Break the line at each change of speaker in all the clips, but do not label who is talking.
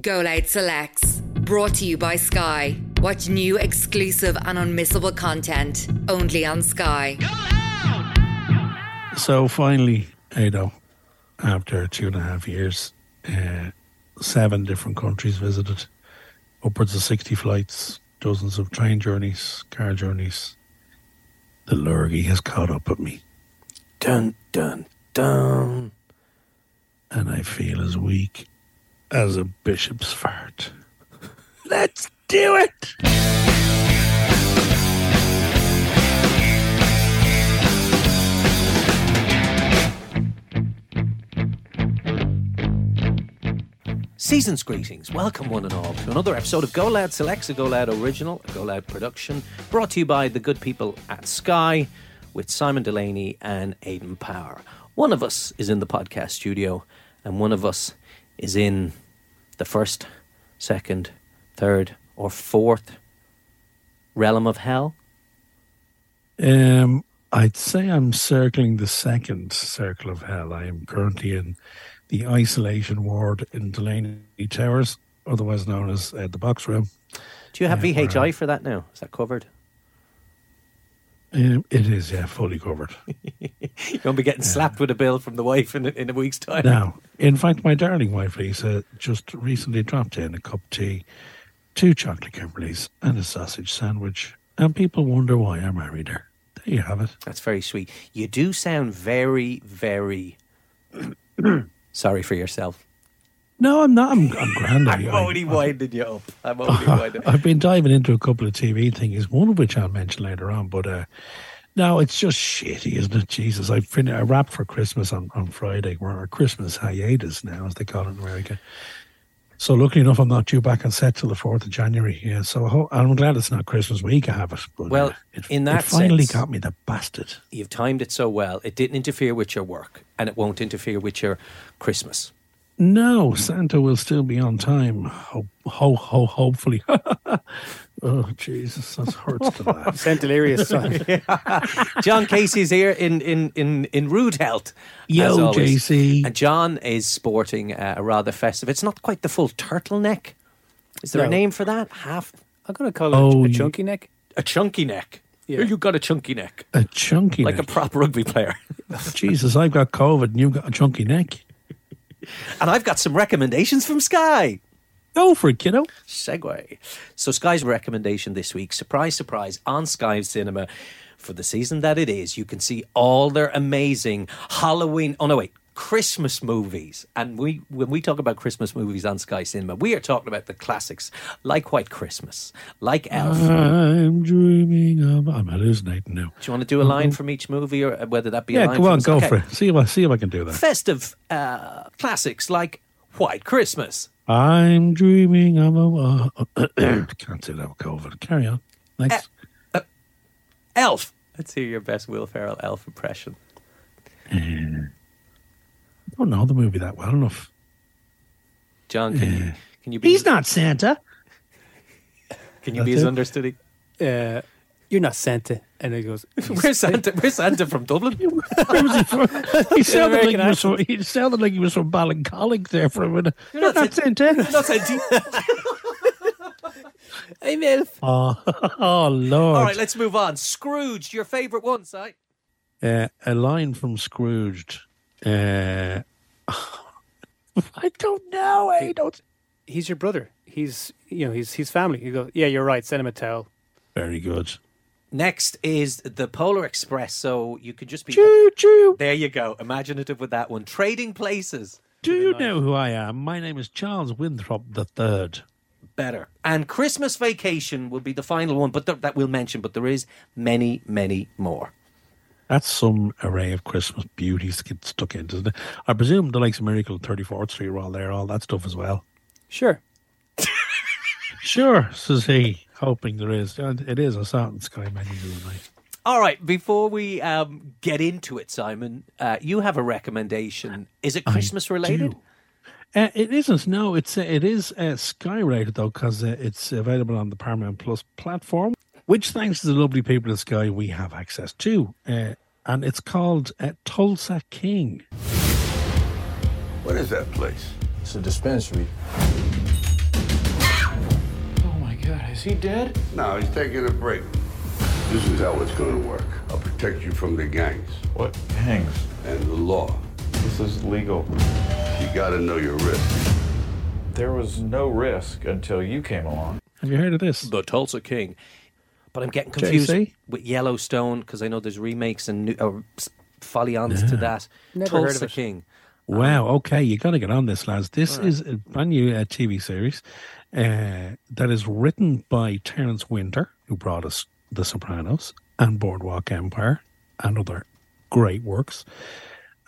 Go Selects. Brought to you by Sky. Watch new, exclusive, and unmissable content only on Sky.
So finally, Ado, after two and a half years, uh, seven different countries visited, upwards of 60 flights, dozens of train journeys, car journeys. The lurgy has caught up with me.
Dun, dun, dun.
And I feel as weak as a bishop's fart. Let's do it!
Season's greetings. Welcome, one and all, to another episode of Go Loud Selects, a Go Loud original, a Go Loud production, brought to you by the good people at Sky with Simon Delaney and Aidan Power. One of us is in the podcast studio, and one of us is in the first, second, third, or fourth realm of hell.
Um, I'd say I'm circling the second circle of hell. I am currently in the isolation ward in Delaney Towers, otherwise known as uh, the box room.
Do you have
Yeah,
VHI for that now? Is that covered?
Um, it is, yeah, fully covered.
You won't be getting slapped with a bill from the wife in, a- in a week's time.
Now, in fact, my darling wife Lisa just recently dropped in a cup of tea, two chocolate Kimberleys, and a sausage sandwich. And people wonder why I married her. There you have it.
That's very sweet. You do sound very, very sorry for yourself.
No, I'm not. I'm, I'm grand.
I'm only winding you up. I'm only winding
I've been diving into a couple of TV things, one of which I'll mention later on. But uh, no, it's just shitty, isn't it? Jesus, I fin- I wrapped for Christmas on, on Friday. We're our Christmas hiatus now, as they call it in America. So luckily enough, I'm not due back on set till the fourth of January. Yeah, so ho- I'm glad it's not Christmas week. I have it. But,
Well,
uh, it,
in that
it finally
sense-
got me the bastard.
You've timed it so well. It didn't interfere with your work, and it won't interfere with your Christmas.
No, Santa will still be on time. Ho ho ho. Hopefully. oh Jesus, that hurts to laugh.
Sound delirious. son.
John Casey's here in in in in rude health.
Yo. JC.
And John is sporting uh, a rather festive. It's not quite the full turtleneck. Is there a name for that? Half
I'm going to call it
Oh,
a
you-
chunky neck.
a chunky neck.
Yeah.
You got a chunky neck,
A chunky
like
neck.
a prop rugby player.
Jesus, I've got COVID and you've got a chunky neck.
And I've got some recommendations from Sky.
Go for it, kiddo.
Segue. So Sky's recommendation this week, surprise, surprise, on Sky Cinema for the season that it is. You can see all their amazing Halloween. Oh no, wait. Christmas movies, and we when we talk about Christmas movies on Sky Cinema, we are talking about the classics like White Christmas, like Elf.
Uh, I'm dreaming of. I'm hallucinating now.
Do you want to do a line from each movie, or whether that be a
Yeah,
line
go
from
on, go
Okay.
for it. See if I see if I can do that.
Festive uh, classics like White Christmas.
I'm dreaming of a. Uh, can't say that with COVID. Carry on. Next.
Elf. Let's hear your best Will Ferrell Elf impression.
I don't know the movie that well enough.
John, can you can you be
He's not Santa.
can you be
That's
as
it.
understudy?
Uh, you're not Santa. And he goes,
Where's Santa? Where's Santa from Dublin?
Where was he from? He sounded like he was from. He sounded like he was from Ballincollig there for a minute. You're
not
not, Santa.
Not Santa.
I'm Elf.
Oh, oh Lord.
All right, let's move on. Scrooge, your favourite one, Si?
Uh, a line from Scrooged. Uh, I don't know. I don't.
He's your brother. He's, you know, he's, he's family. You go, yeah, you're right. Send him a towel.
Very good.
Next is the Polar Express, so you could just be.
Choo choo.
There you go. Imaginative with that one. Trading places.
Do you know who I am? My name is Charles Winthrop the Third.
Better. And Christmas Vacation will be the final one, but th- that we'll mention. But there is many, many more.
That's some array of Christmas beauties to get stuck into. Isn't it? I presume the likes of Miracle 34th Street are all there, all that stuff as well.
Sure.
Sure, says he, hoping there is. It is. I saw it in Sky Menu the other night.
All right, before we um, get into it, Simon, uh, you have a recommendation. Is it
I
Christmas related?
do. Uh, it isn't. No, it's uh, it is uh, Sky rated though because uh, it's available on the Paramount Plus platform, which thanks to the lovely people at Sky we have access to, uh, and it's called uh, Tulsa King.
What is that place?
It's a dispensary.
Oh my God, is he dead?
No, he's taking a break. This is how it's gonna work. I'll protect you from the gangs
What gangs?
and the law.
This is legal.
You gotta know your risk.
There was no risk until you came along.
Have you heard of this?
The Tulsa King. But I'm getting confused
JC?
with Yellowstone because I know there's remakes and new, uh, s- follow-ons to that.
Never heard of
Tulsa
it.
King.
Wow. Okay, you got to get on this, lads. This is a brand new uh, TV series uh, that is written by Terrence Winter, who brought us The Sopranos and Boardwalk Empire and other great works.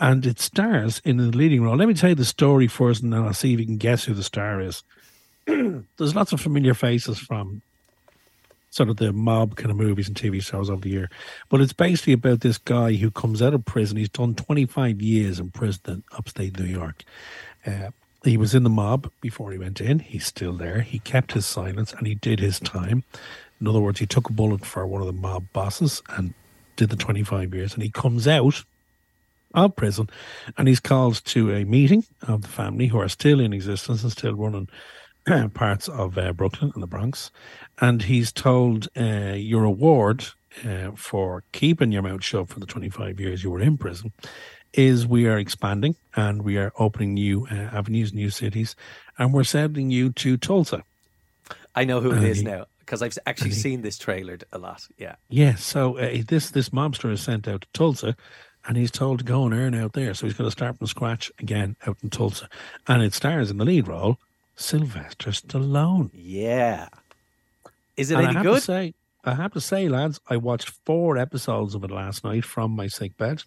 And it stars in the leading role. Let me tell you the story first, and then I'll see if you can guess who the star is. There's lots of familiar faces from sort of the mob kind of movies and TV shows of the year. But it's basically about this guy who comes out of prison. He's done 25 years in prison in upstate New York. Uh, he was in the mob before he went in. He's still there. He kept his silence and he did his time. In other words, he took a bullet for one of the mob bosses and did the 25 years. And he comes out of prison and he's called to a meeting of the family who are still in existence and still running parts of uh, Brooklyn and the Bronx. And he's told uh, your award uh, for keeping your mouth shut for the 25 years you were in prison is we are expanding and we are opening new uh, avenues, new cities, and we're sending you to Tulsa.
I know who it is now because I've actually seen this trailer a lot. Yeah.
Yeah, so uh, this this mobster is sent out to Tulsa, and he's told to go and earn out there. So he's going to start from scratch again out in Tulsa, and it stars in the lead role Sylvester Stallone.
Yeah. Is it
And I
any
have
good?
To say, I have to say, lads, I watched four episodes of it last night from my sick bed.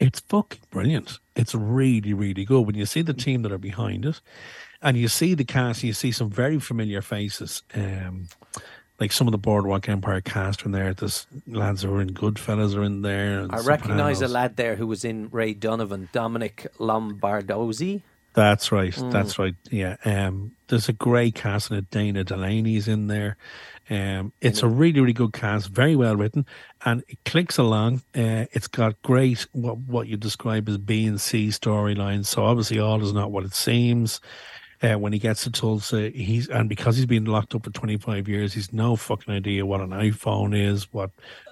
It's fucking brilliant. It's really, really good. When you see the team that are behind it, and you see the cast, you see some very familiar faces. Um, like some of the Boardwalk Empire cast are in there. There's lads who are in Goodfellas are in there.
I recognise a lad there who was in Ray Donovan, Dominic Lombardozzi.
That's right. That's right. Yeah. Um, there's a great cast in it. Dana Delany's in there. Um, it's a really, really good cast, very well written, and it clicks along. Uh, it's got great what what you describe as B and C storylines. So obviously, all is not what it seems. Uh, when he gets to Tulsa, he's and because he's been locked up for 25 years, he's no fucking idea what an iPhone is, what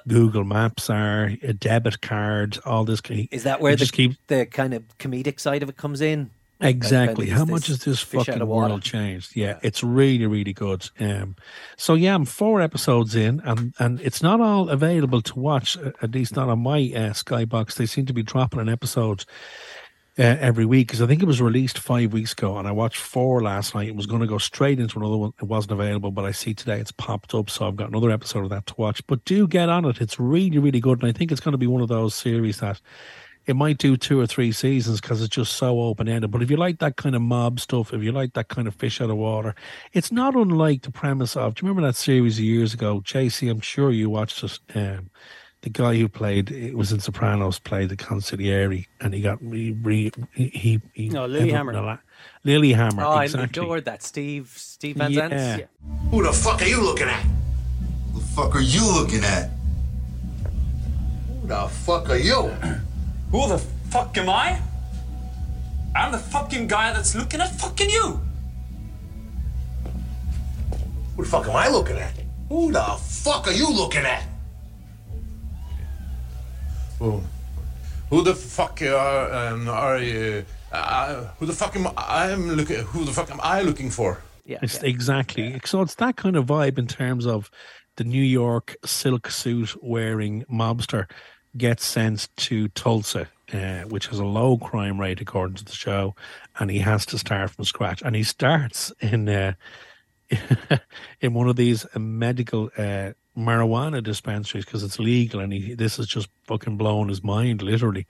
Google Maps are, a debit card, all this.
Is that where the,
just keep
the kind of comedic side of it comes in?
Exactly. How much has this fucking world changed? Yeah, it's really, really good. Um, so yeah, I'm four episodes in, and and it's not all available to watch. At least not on my uh, Skybox. They seem to be dropping an episode uh, every week because I think it was released five weeks ago, and I watched four last night. It was going to go straight into another one. It wasn't available, but I see today it's popped up, so I've got another episode of that to watch. But do get on it; it's really, really good, and I think it's going to be one of those series that it might do two or three seasons because it's just so open ended. But if you like that kind of mob stuff, if you like that kind of fish out of water, it's not unlike the premise of. Do you remember that series years ago, JC? I'm sure you watched it. Um, the guy who played it was in Sopranos played the consigliere, and he got re, re, he he
No,
ended up
Lilyhammer.
in a la- Lilyhammer,
Oh, I
exactly.
adored that. Steve Steve Van
Yeah.
Zandt.
Who the fuck are you looking at?
Who the fuck are you looking at?
Who the fuck are you?
Who the fuck am I? I'm the fucking guy that's looking at fucking you.
Who the fuck am I looking at? Who the fuck are you looking at?
Who, who the fuck are um, are you? Uh, who the fuck am I am looking? Who the fuck am I looking for?
Yeah.
It's
yeah.
exactly so. It's that kind of vibe in terms of the New York silk suit wearing mobster gets sent to Tulsa, uh, which has a low crime rate according to the show, and he has to start from scratch. And he starts in uh, in one of these medical uh, marijuana dispensaries because it's legal, and he this is just fucking blowing his mind, literally.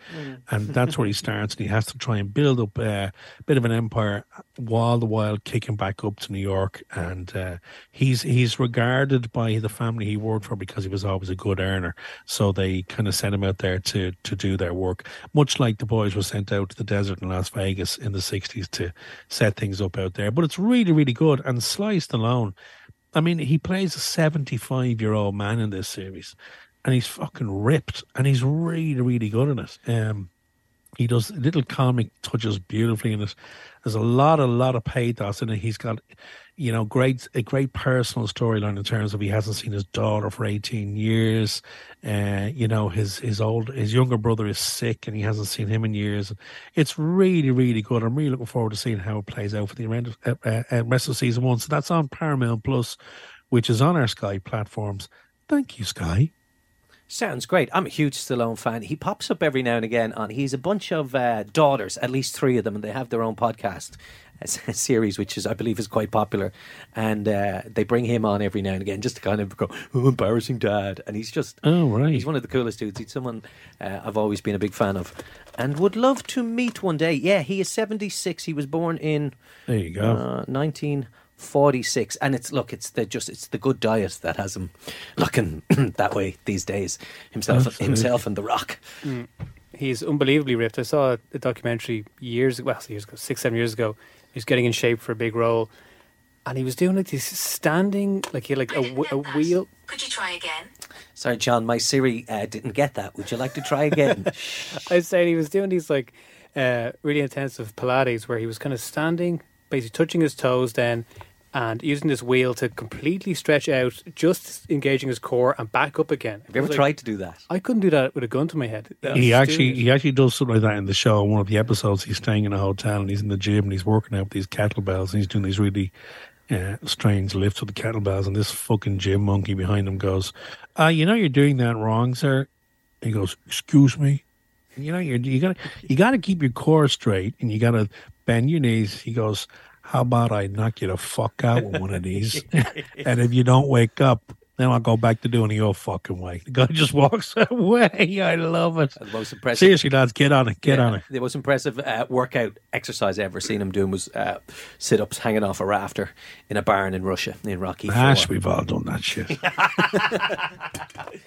And that's where he starts, and he has to try and build up a bit of an empire, while the while kicking back up to New York. And uh, he's he's regarded by the family he worked for because he was always a good earner. So they kind of sent him out there to to do their work, much like the boys were sent out to the desert in Las Vegas in the '60s to set things up out there. But it's really really good. And sliced Stallone, I mean, he plays a 75 year old man in this series, and he's fucking ripped, and he's really, really good in it. Um, He does little comic touches beautifully in it. There's a lot, a lot of pathos in it. He's got, you know, great a great personal storyline in terms of he hasn't seen his daughter for 18 years. Uh, you know, his his old his younger brother is sick and he hasn't seen him in years. It's really, really good. I'm really looking forward to seeing how it plays out for the rest of, uh, uh, rest of season one. So that's on Paramount Plus, which is on our Sky platforms. Thank you, Sky.
Sounds great. I'm a huge Stallone fan. He pops up every now and again on. He's a bunch of uh, daughters, at least three of them, and they have their own podcast series, which is I believe is quite popular. And uh, they bring him on every now and again just to kind of go, "Oh, embarrassing dad," and he's just
oh right.
He's one of the coolest dudes. He's someone uh, I've always been a big fan of, and would love to meet one day. Yeah, he is 76. He was born in
there you go
uh, 19. 46 and it's look it's the just it's the good diet that has him looking that way these days himself
Absolutely.
himself and the rock
Mm. He's unbelievably ripped. I saw a documentary years well years ago, six seven years ago. He was getting in shape for a big role, and he was doing like this standing like he had like a, w- a wheel.
Could you try again?
sorry john my siri uh, didn't get that would you like to try again
I was saying he was doing these like uh, really intensive Pilates where he was kind of standing, basically touching his toes, then and using this wheel to completely stretch out, just engaging his core and back up again.
have you ever tried to do that
I couldn't do that with a gun to my head. I
He actually
it.
he actually does something like that in the show. One of the episodes, he's staying in a hotel and he's in the gym and he's working out with these kettlebells and he's doing these really uh, strange lifts with the kettlebells. And this fucking gym monkey behind him goes, uh, "You know you're doing that wrong, sir." He goes, "Excuse me." You know you're you gotta you gotta keep your core straight and you gotta bend your knees. He goes, "How about I knock you the fuck out with one of these?" and if you don't wake up. Then I'll go back to doing it your fucking way. The guy just walks away. I love it.
the most impressive
Seriously, lads, get on it. Get
Yeah,
on it.
The most impressive uh, workout exercise I ever seen him doing was uh, sit ups hanging off a rafter in a barn in Russia in Rocky.
Ash, we've all done that shit.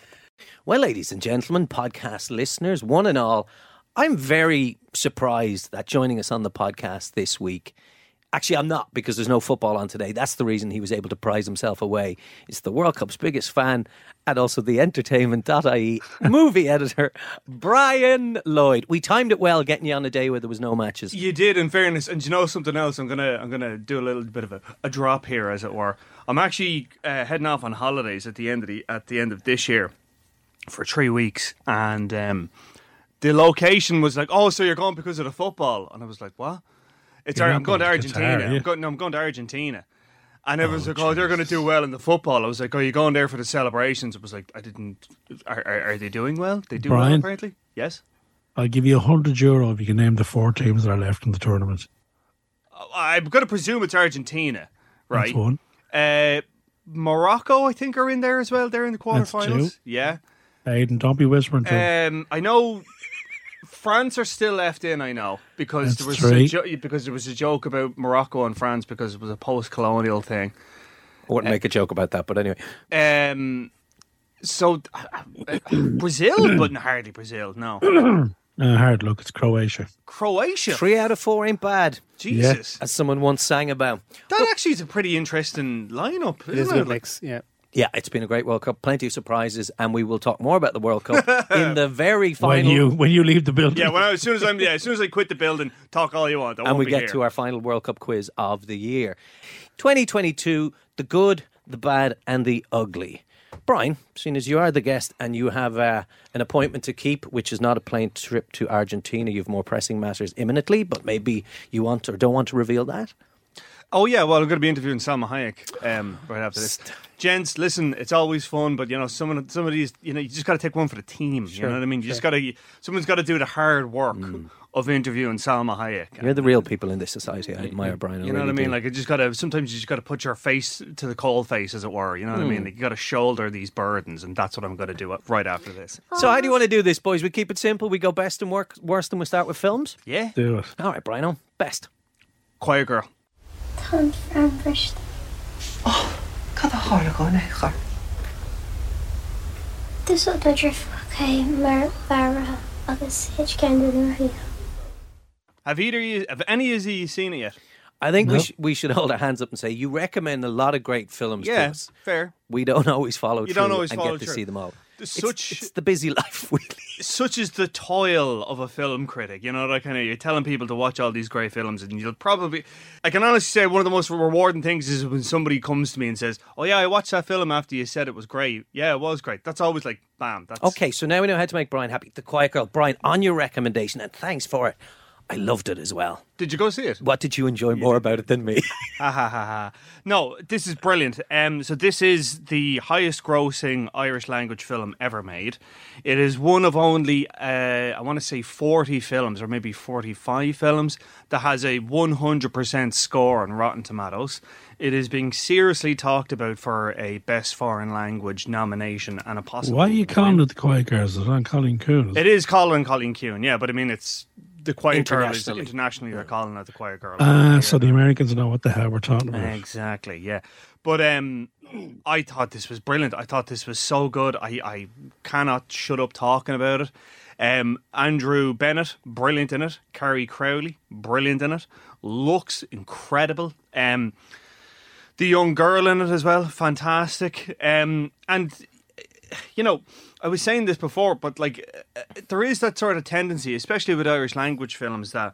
Well, ladies and gentlemen, podcast listeners, one and all, I'm very surprised that joining us on the podcast this week. Actually, I'm not because there's no football on today. That's the reason he was able to prize himself away. It's the World Cup's biggest fan and also the entertainment.ie movie editor, Brian Lloyd. We timed it well getting you on a day where there was no matches.
You did, in fairness, and you know something else? I'm gonna I'm gonna do a little bit of a, a drop here, as it were. I'm actually uh, heading off on holidays at the end of the at the end of this year for three weeks, and um, the location was like, oh, so you're going because of the football, and I was like, what? It's Ar- I'm going to
going to Qatar,
Argentina.
are you?
I'm going, no, I'm going to Argentina. And it was like, oh, they're going to do well in the football. I was like, oh, you going there for the celebrations? It was like, I didn't. Are, are, are they doing well? They do well, apparently. Yes.
I'll give you a hundred euro if you can name the four teams that are left in the tournament.
I'm going to presume it's Argentina, right?
That's one.
Uh, Morocco, I think, are in there as well. They're in the quarterfinals. Yeah.
Aidan, don't be whispering.
Um, I know France are still left in. I know because
That's
there was a jo- because there was a joke about Morocco and France because it was a post-colonial thing.
I wouldn't make a joke about that, but anyway.
Um, so uh, Brazil, but hardly Brazil. No,
Uh, hard look, it's Croatia.
Croatia.
Three out of four ain't bad.
Jesus,
As someone once sang about.
that actually is a pretty interesting lineup.
It is a
isn't
good
it?
mix, yeah.
Yeah, it's been a great World Cup. Plenty of surprises, and we will talk more about the World Cup in the very final.
When you when you leave the building,
Yeah, when I, as soon as I'm yeah, as soon as I quit the building, talk all you want. I
and we get
here.
to our final World Cup quiz of the year. 2022, the good, the bad, and the ugly. Brian, seeing as you are the guest and you have uh, an appointment to keep, which is not a plane trip to Argentina, you have more pressing matters imminently, but maybe you want or don't want to reveal that.
Oh yeah, well I'm going to be interviewing Salma Hayek um, right after this. Gents, listen, it's always fun, but you know, some of, some of these, you know, you just got to take one for the team. you know what I mean? You just got to, someone's got to do the hard work of interviewing Salma Hayek.
You're the real people in this society. I admire Brian. I
You know what I mean?
do.
Like you just gotta. Sometimes you just gotta put your face to the cold face, as it were. You know what I mean?
Hmm.
Like, you gotta shoulder these burdens, and that's what I'm gonna do right after this.
So, how do you want to do this, boys? We keep it simple. We go best and work, worst, and we start with films.
Yeah.
do it.
All right, Brian, best.
Quiet girl.
Tá freisin.
Cad a hála go char.
Dus ó drif ché mar bara agus héit cean nuí.
Have either you, have any of you seen it yet?
I think we, sh- we should hold our hands up and say you recommend a lot of great films to
Yeah,
us.
fair.
We don't always follow
You
through
don't always
and
follow
get to
through.
see them all.
Such
it's the busy life, really.
Such is the toil of a film critic. You know, that kind of you're telling people to watch all these great films, and you'll probably. I can honestly say one of the most rewarding things is when somebody comes to me and says, "Oh yeah, I watched that film after you said it was great." Yeah, it was great. That's always like, bam. That's
Okay, so now we know how to make Brian happy. The Quiet Girl. Brian, on your recommendation, and thanks for it. I loved it as well.
Did you go see it?
What did you enjoy more about it than me?
ha ha ha ha. No, this is brilliant. Um, so this is the highest grossing Irish language film ever made. It is one of only, uh, I want to say 40 films or maybe 45 films that has a 100% score on Rotten Tomatoes. It is being seriously talked about for a Best Foreign Language nomination and a possible.
Why are you calling it the Quiet Girls? Is it on Cailín Ciúin?
It is Colin Cailín Ciúin, yeah, but I mean it's the Quiet Girl is
Internationally.
internationally they're calling it the Quiet Girl.
Ah, so the Americans know what the hell we're talking about.
Exactly, yeah. But um, I thought this was brilliant. I thought this was so good. I, I cannot shut up talking about it. Um, Andrew Bennett, brilliant in it. Carrie Crowley, brilliant in it. Looks incredible. Um, the young girl in it as well, fantastic. Um, and you know, I was saying this before, but like, uh, there is that sort of tendency, especially with Irish language films, that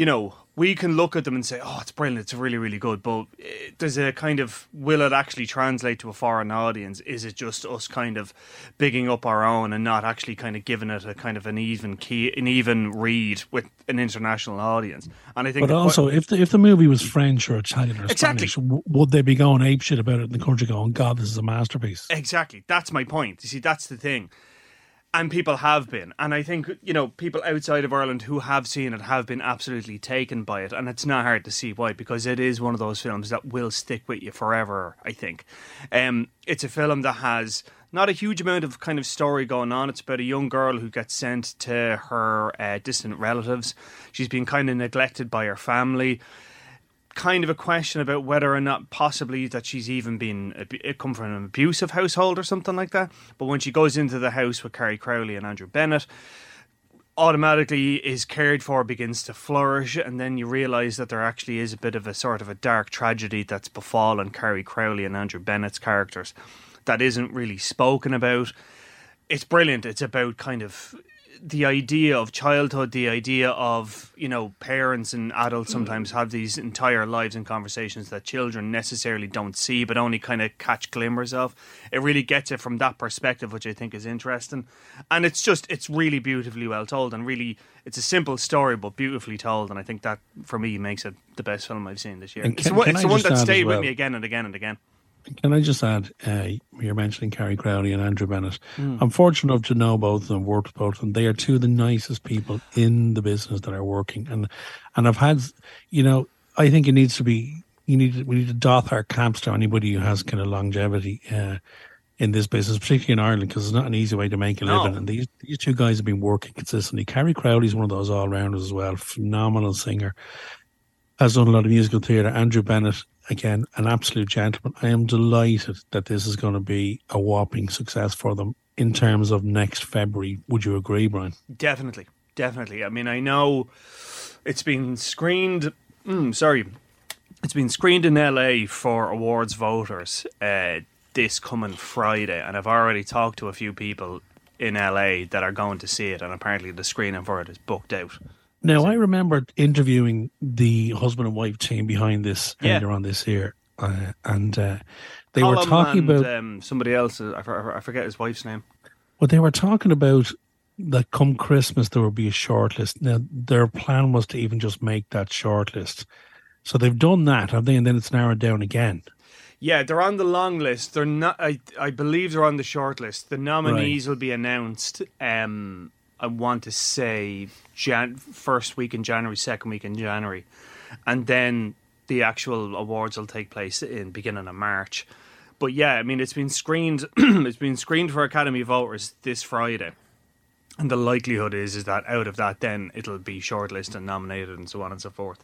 you know we can look at them and say, "Oh, it's brilliant, it's really, really good," but eh, there's a kind of will it actually translate to a foreign audience? Is it just us kind of bigging up our own and not actually kind of giving it a kind of an even key, an even read with an international audience? And I think,
But also, if the, if the movie was French or Italian or
Exactly.
Spanish, w- would they be going apeshit about it in the country going, God, this is a masterpiece?
Exactly. That's my point. You see, that's the thing. And people have been. And I think, you know, people outside of Ireland who have seen it have been absolutely taken by it. And it's not hard to see why, because it is one of those films that will stick with you forever, I think. Um, it's a film that has not a huge amount of kind of story going on. It's about a young girl who gets sent to her uh, distant relatives. She's been kind of neglected by her family kind of a question about whether or not possibly that she's even been come from an abusive household or something like that. But when she goes into the house with Carrie Crowley and Andrew Bennett, automatically is cared for begins to flourish and then you realize that there actually is a bit of a sort of a dark tragedy that's befallen Carrie Crowley and Andrew Bennett's characters that isn't really spoken about it's brilliant it's about kind of the idea of childhood, the idea of, you know, parents and adults sometimes have these entire lives and conversations that children necessarily don't see but only kind of catch glimmers of. It really gets it from that perspective, which I think is interesting. And it's just, it's really beautifully well told and really, it's a simple story but beautifully told. And I think that, for me, makes it the best film I've seen this year.
And
it's the one, it's the one that stayed with me again and again and again.
Can I just add, uh, you're mentioning Carrie Crowley and Andrew Bennett.
Mm.
I'm fortunate enough to know both of them, worked with both of them. They are two of the nicest people in the business that are working. And and I've had, you know, I think it needs to be, you need we need to doff our caps to anybody who has kind of longevity uh, in this business, particularly in Ireland, because it's not an easy way to make a
No.
living. And these, these two guys have been working consistently. Carrie Crowley's one of those all rounders as well, phenomenal singer has done a lot of musical theatre. Andrew Bennett, again, an absolute gentleman. I am delighted that this is going to be a whopping success for them in terms of next February. Would you agree, Brian?
Definitely, definitely. I mean, I know it's been screened. Mm, sorry, it's been screened in LA for awards voters uh, this coming Friday, and I've already talked to a few people in LA that are going to see it, and apparently the screening for it is booked out.
Now, I remember interviewing the husband and wife team behind this
Yeah.
earlier on this year, uh, and uh, they were talking
and,
about
um, somebody else. I I forget his wife's name.
Well, they were talking about that come Christmas there will be a shortlist. Now their plan was to even just make that shortlist. So they've done that, have they? And then it's narrowed down again.
Yeah, they're on the long list. They're not. I I believe they're on the short list. The nominees will be announced. Um, I want to say Jan first week in January, second week in January, and then the actual awards will take place in beginning of March. But yeah, I mean, it's been screened. it's been screened for Academy voters this Friday, and the likelihood is is that out of that, then it'll be shortlisted and nominated and so on and so forth.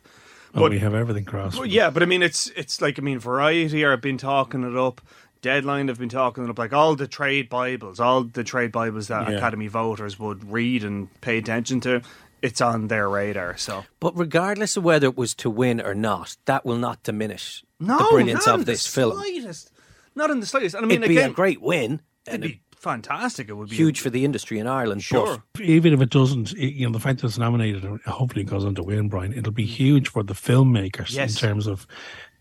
Oh, we have everything crossed.
Well, yeah, but I mean, it's it's like I mean, Variety are been talking it up. Deadline have been talking it up. Like all the trade Bibles, all the trade Bibles that
Yeah.
Academy voters would read and pay attention to, it's on their radar. So
But regardless of whether it was to win or not, that will not diminish
no,
the brilliance of this film.
Slightest. Not in the slightest. And I mean,
It'd be
again,
a great win.
It'd be fantastic. It would be
Huge for the industry in Ireland.
Sure.
even if it doesn't, i- you know, the fact that it's nominated, and hopefully it goes on to win, Brian, it'll be mm. huge for the filmmakers
Yes.
in terms of,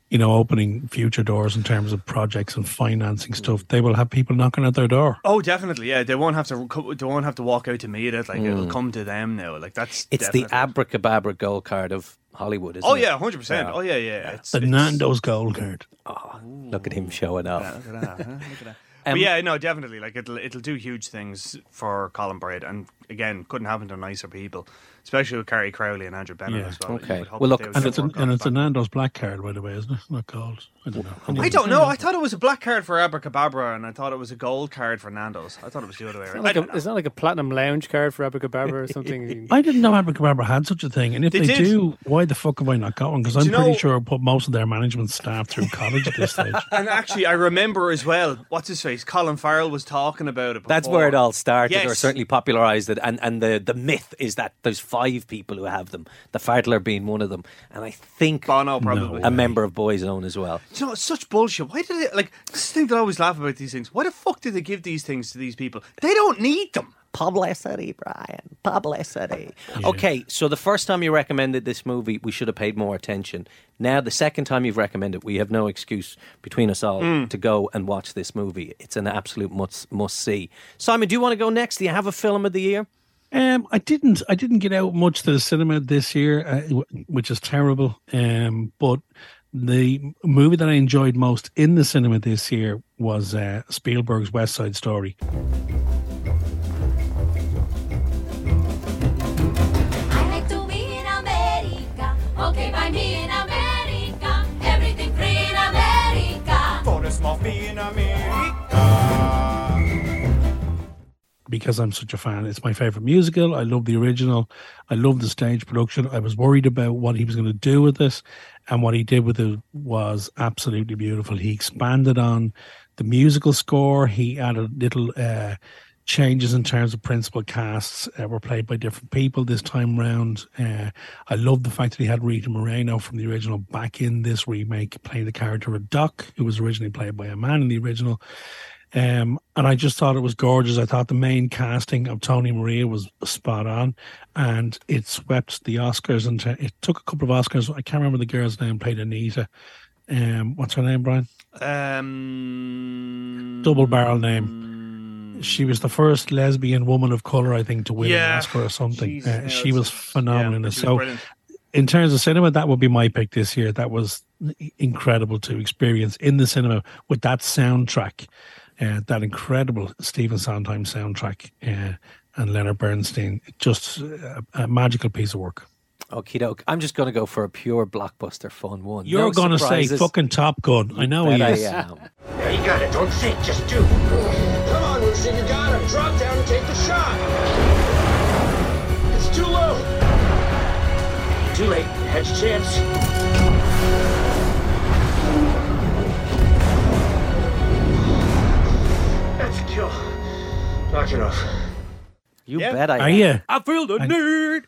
you know, opening future doors in terms of projects and financing stuff. They will have people knocking at their door.
Oh, definitely. Yeah, they won't have to. They won't have to walk out to meet it. Like it'll
Mm.
come to them now. Like that's.
It's
definitely-
the Abrakebabra gold card of Hollywood, isn't
Oh
it?
yeah, hundred percent. Oh yeah, yeah. It's,
The
it's-
Nando's gold card.
Oh, look at him showing off.
Yeah, look at that. huh? Look at that.
Um,
but yeah, no, definitely. Like it'll it'll do huge things for Colm Bairéad, and again, couldn't happen to nicer people, especially with Carrie Crowley and Andrew Bennett
Yeah.
as well.
Okay. Well, look,
And it's, an,
more
and it's a
back.
Nando's black card, by the way, isn't it? Not gold. I don't know.
I don't know. I thought it was a black card for Abrakebabra, and I thought it was a gold card for Nando's. I thought it was the other way
It's
around.
like a, it's not like a platinum lounge card for Abrakebabra or something.
I didn't know Abrakebabra had such a thing, and if
They
they, do, why the fuck have I not got one? Because I'm pretty
know-
sure I put most of their management staff through college at this stage.
And actually, I remember as well. What's his face? Colin Farrell was talking about it. Before.
That's where it all started, or
Yes.
certainly popularised it. And and the, the myth is that there's five people who have them, the Fadler being one of them, and I think
Bono probably.
a member of Boys Own as well.
Do you know, it's such bullshit. Why did they like this thing that I always laugh about these things? Why the fuck did they give these things to these people? They don't need them.
Publicity, Brian. Publicity. Okay, so the first time you recommended this movie, we should have paid more attention. Now, the second time you've recommended, we have no excuse between us all
Mm.
to go and watch this movie. It's an absolute must must see. Simon, do you want to go next? Do you have a film of the year?
Um, I didn't. I didn't get out much to the cinema this year, uh, which is terrible. Um, but the movie that I enjoyed most in the cinema this year was uh, Spielberg's West Side Story. Because I'm such a fan. It's my favorite musical. I love the original. I love the stage production. I was worried about what he was going to do with this, and what he did with it was absolutely beautiful. He expanded on the musical score. He added little uh, changes in terms of principal casts. Uh, were played by different people this time round. Uh, I love the fact that he had Rita Moreno from the original back in this remake, playing the character of Doc, who was originally played by a man in the original. Um, and I just thought it was gorgeous. I thought the main casting of Tony Maria was spot on, and it swept the Oscars. And it took a couple of Oscars. I can't remember the girl's name. Played Anita. Um, what's her name, Brian?
Um,
Double barrel name. She was the first lesbian woman of color, I think, to win
Yeah.
an Oscar or something.
Jesus,
uh,
no,
she was phenomenal.
yeah, she
so,
brilliant.
in terms of cinema, that would be my pick this year. That was incredible to experience in the cinema with that soundtrack, uh, that incredible Stephen Sondheim soundtrack, uh, and Leonard Bernstein. Just a, a magical piece of work.
Okie doke. I'm just going to go for a pure blockbuster fun one.
You're
No
going to say fucking Top Gun. I know he
Bet I
is.
am.
Yeah, you got it. Don't think, just do. Come on, Lucy, you got him. Drop down and take the shot. It's too low. Too late. Hedge chance. That's a kill. Knock it off.
You
Yeah.
bet I
Are
am.
you?
I feel the need.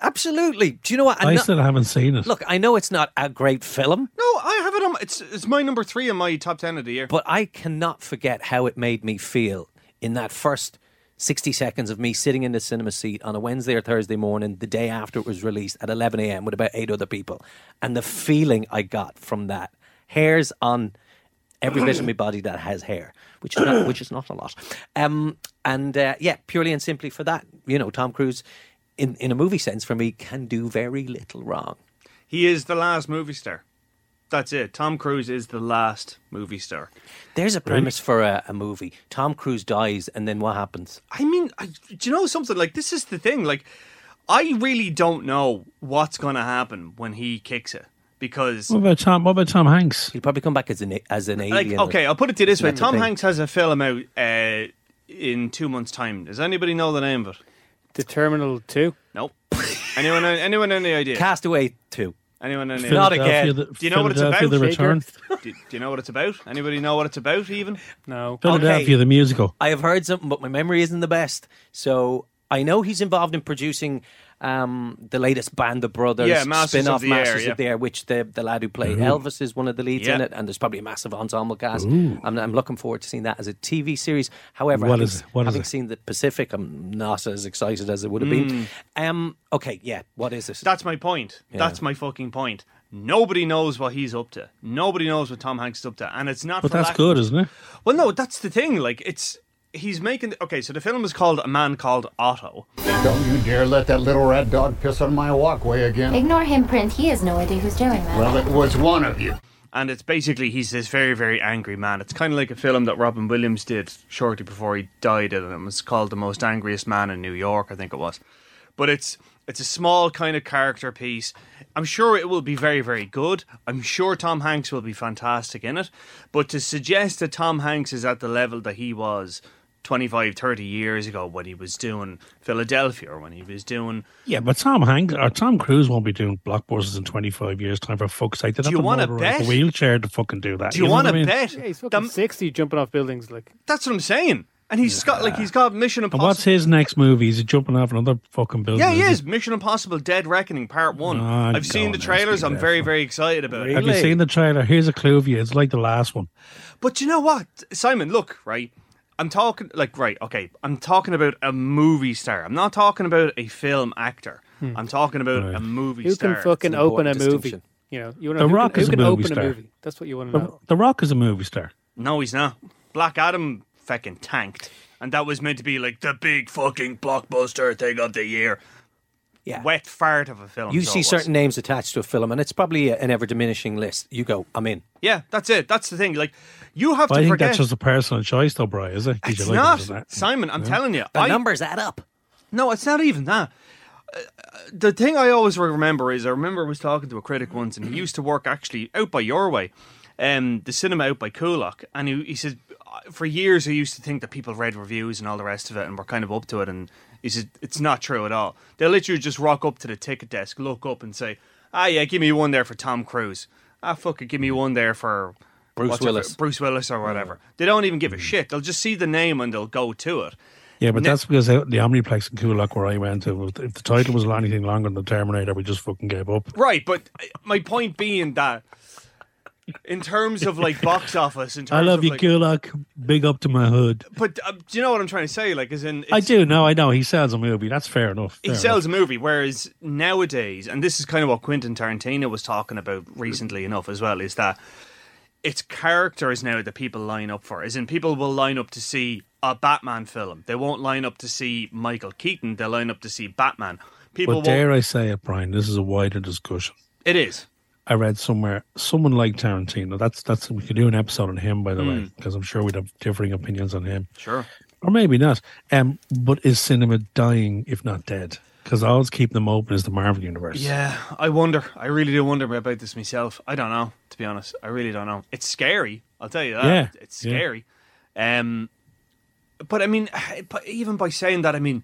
Absolutely. Do you know what? I'm
I
not-
still haven't seen it.
Look, I know it's not a great film,
No, I have it on. It's it's my number three in my top ten of the year.
but I cannot forget how it made me feel in that first 60 seconds of me sitting in the cinema seat on a Wednesday or Thursday morning, the day after it was released at 11 a.m. with about eight other people. And the feeling I got from that hairs on every bit of my body that has hair, which is not, which is not a lot. Um, and uh, yeah, purely and simply for that, you know, Tom Cruise, in, in a movie sense, for me, can do very little wrong.
He is the last movie star. That's it. Tom Cruise is the last movie star.
There's a premise for a, a movie. Tom Cruise dies, and then what happens?
I mean, I, do you know something? Like this is the thing. Like, I really don't know what's going to happen when he kicks it because,
What about Tom? What about Tom Hanks?
He'll probably come back as an as an
like,
alien.
okay, I'll put it to you this way: Tom
thing.
Hanks has a film out uh, in two months' time. Does anybody know the name of it?
The Terminal 2?
Nope. anyone? Anyone? Any idea?
Castaway two.
Anyone? Any
idea?
Not
again.
The,
Do you know what it's about?
The Return.
do, do you know what it's about? Anybody know what it's about? Even
No.
Philadelphia,
Okay.
the musical.
I have heard something, but my memory isn't the best. So I know he's involved in producing um, the latest Band of Brothers
Yeah, Masters
spin-off
of the Air, yeah.
of the Air, which the, the lad who played
Ooh.
Elvis is one of the leads in it, and there's probably a massive ensemble cast. I'm, I'm looking forward to seeing that as a TV series. However,
What
having,
is it? What is
having
it?
seen the Pacific, I'm not as excited as it would have
Mm.
been. Um, okay, yeah, what is this?
That's my point.
Yeah.
That's my fucking point. Nobody knows what he's up to. Nobody knows what Tom Hanks is up to, and it's not.
But
for
that's
lack-
good, isn't it?
Well, no, that's the thing. Like, it's he's making. Okay, so the film is called A Man Called Otto.
Don't you dare let that little red dog piss on my walkway again.
Ignore him, Print. He has no idea who's doing that.
Well, it was one of you.
And it's basically he's this very, very angry man. It's kind of like a film that Robin Williams did shortly before he died, and it was called The Most Angriest Man in New York, I think it was. But it's it's a small kind of character piece. I'm sure it will be very, very good. I'm sure Tom Hanks will be fantastic in it. But to suggest that Tom Hanks is at the level that he was 25, 30 years ago when he was doing Philadelphia or when he was doing
Yeah, but Tom Hanks or Tom Cruise won't be doing blockbusters in 25 years' time, for fuck's sake. They
Do
have
you wanna
motorise
bet?
a wheelchair to fucking do that.
Do you,
know
want to
I mean?
bet?
Yeah, he's fucking sixty, jumping off buildings. Like
That's what I'm saying. And he's got like he's got Mission
And
Impossible.
what's his next movie? Is he jumping off another fucking building?
Yeah, he
is
is. Mission Impossible Dead Reckoning Part 1.
Ah,
I've seen the trailers. I'm very,
for-
very excited about it.
Have you seen the trailer? Here's a clue for you. It's like the last one.
But you know what, Simon? Look, right. I'm talking like right. Okay, I'm talking about a movie star. I'm not talking about a film actor.
Hmm.
I'm talking about
Right.
a movie
who
star.
Who can fucking open a movie? You know, you want
The
to who
Rock
can,
is
who
a
can
movie
open
star.
a movie? That's what you want to
The,
know.
the Rock is a movie star.
No, he's not. Black Adam fucking tanked, and that was meant to be like the big fucking blockbuster thing of the year.
Yeah.
Wet fart of a film.
You
is
see certain names attached to a film, and it's probably an ever diminishing list. You go, I'm in.
Yeah, that's it. That's the thing. Like you have
But
to
I think
forget.
that's just a personal choice, though, Brian, is it? 'Cause
It's
you like it,
not,
it?
Simon. I'm
Yeah.
telling you,
The
I,
numbers add up.
No, it's not even that. Uh, the thing I always remember is I remember I was talking to a critic once, and he used to work actually out by your way, um, the cinema out by Coolock, and he, he said uh, for years he used to think that people read reviews and all the rest of it, and were kind of up to it, and he said it's not true at all. They literally just rock up to the ticket desk, look up, and say, "Ah, yeah, give me one there for Tom Cruise. Ah, fuck it, give me one there for."
Bruce
it-
Willis.
Bruce Willis or whatever. They don't even give a shit. They'll just see the name and they'll go to it.
Yeah, but
Ne-
that's because the Omniplex in Coolock where I went to, if the title was anything longer than the Terminator, we just fucking gave up.
Right, but my point being that in terms of like box office, in terms
I love
of,
you,
like.
Big up to my hood.
But uh, do you know what I'm trying to say? Like, as in,
I do. No, I know. He sells a movie. That's fair enough.
He
Fair
sells a movie, whereas nowadays, and this is kind of what Quentin Tarantino was talking about recently enough as well, is that it's characters now that people line up for. As in, people will line up to see a Batman film. They won't line up to see Michael Keaton. They'll line up to see Batman. People
But dare I say it, Brian? This is a wider discussion.
It is.
I read somewhere someone like Tarantino. That's that's we could do an episode on him, by the way,
Mm.
because I'm sure we'd have differing opinions on him,
Sure.
or maybe not. Um, but is cinema dying, if not dead? Because I always keep them open as the Marvel universe.
Yeah, I wonder. I really do wonder about this myself. I don't know, to be honest. I really don't know. It's scary. I'll tell you that.
Yeah,
It's
yeah.
scary. Um, but I mean, but even by saying that, I mean,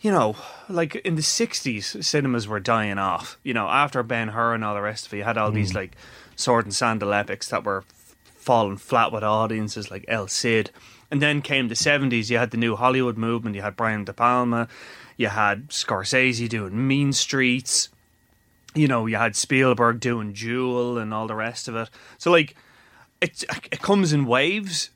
you know, like in the '60s, cinemas were dying off. You know, after Ben Hur and all the rest of it, you had all these
Mm.
like sword and sandal epics that were f- falling flat with audiences, like El Cid. And then came the '70s. You had the new Hollywood movement. You had Brian De Palma. You had Scorsese doing Mean Streets. You know, you had Spielberg doing Jewel and all the rest of it. So like, it it comes in waves.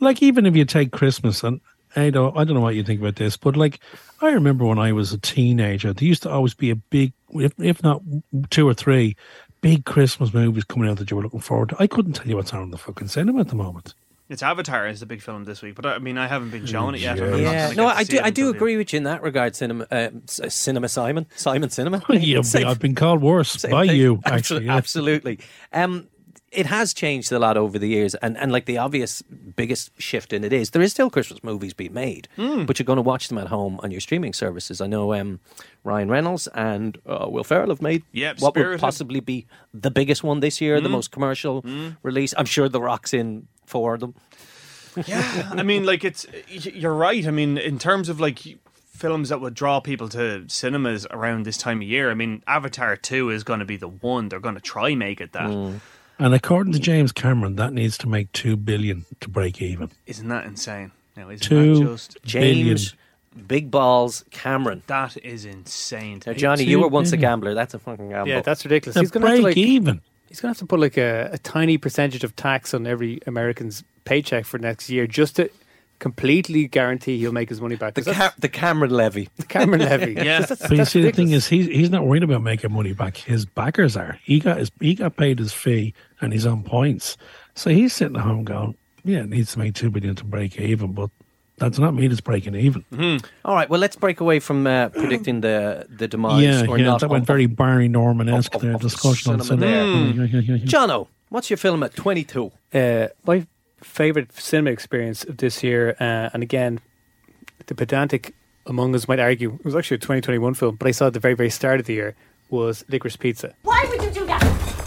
like even if you take Christmas and I don't I don't know what you think about this, but like I remember when I was a teenager, there used to always be a big if if not two or three big Christmas movies coming out that you were looking forward to. I couldn't tell you what's on in the fucking cinema at the moment.
It's Avatar is the big film this week, but I mean, I haven't been shown it yet. and I'm
Yeah,
gonna
no, I do. I do
until the-
agree with you in that regard. Cinema, uh, cinema, Simon, Simon, cinema.
Yeah,
Same-
I've been called worse by
thing.
you,
Absol-
actually. yeah.
Absolutely. Um, it has changed a lot over the years, and, and like the obvious biggest shift in it is there is still Christmas movies being made,
Hmm.
but you're going to watch them at home on your streaming services. I know um, Ryan Reynolds and uh, Will Ferrell have made
Yep,
what would possibly be the biggest one this year, the
Mm.
most commercial
Mm.
release. I'm sure The Rock's in for them.
Yeah, I mean, like it's you're right. I mean, in terms of like films that would draw people to cinemas around this time of year, I mean, Avatar Two is going to be the one. They're going to try make it that.
Mm.
And according to James Cameron, that needs to make two billion to break even.
Isn't that insane? Now, isn't
Two
that just
James Big Balls Cameron.
That is insane.
Now, Johnny, you were once a gambler. That's a fucking gamble.
Yeah, that's ridiculous.
The
He's going to have to
break
like
even.
he's going to have to put like a, a tiny percentage of tax on every American's paycheck for next year just to completely guarantee he'll make his money back.
the,
'Cause
Ca- the Cameron levy.
that's Cameron Levy.
Yeah.
That's-
But you
that's
see, the thing is, he's he's not worried about making money back. His backers are. He got his he got paid his fee and he's on points. So he's sitting at home going, "Yeah, it needs to make two billion to break even." But that's not me that's breaking even.
All right, well, let's break away from uh, predicting the, the demise
yeah,
or
yeah,
not.
that went very Barry Norman esque
of-
there.
the
Discussion on
cinema
cinema.
there.
Yeah.
Jono, what's your film at 22?
Uh, my favorite cinema experience of this year, uh, and again, the pedantic among us might argue it was actually a 2021 film, but I saw at the very, very start of the year was Licorice Pizza.
Why would you do that?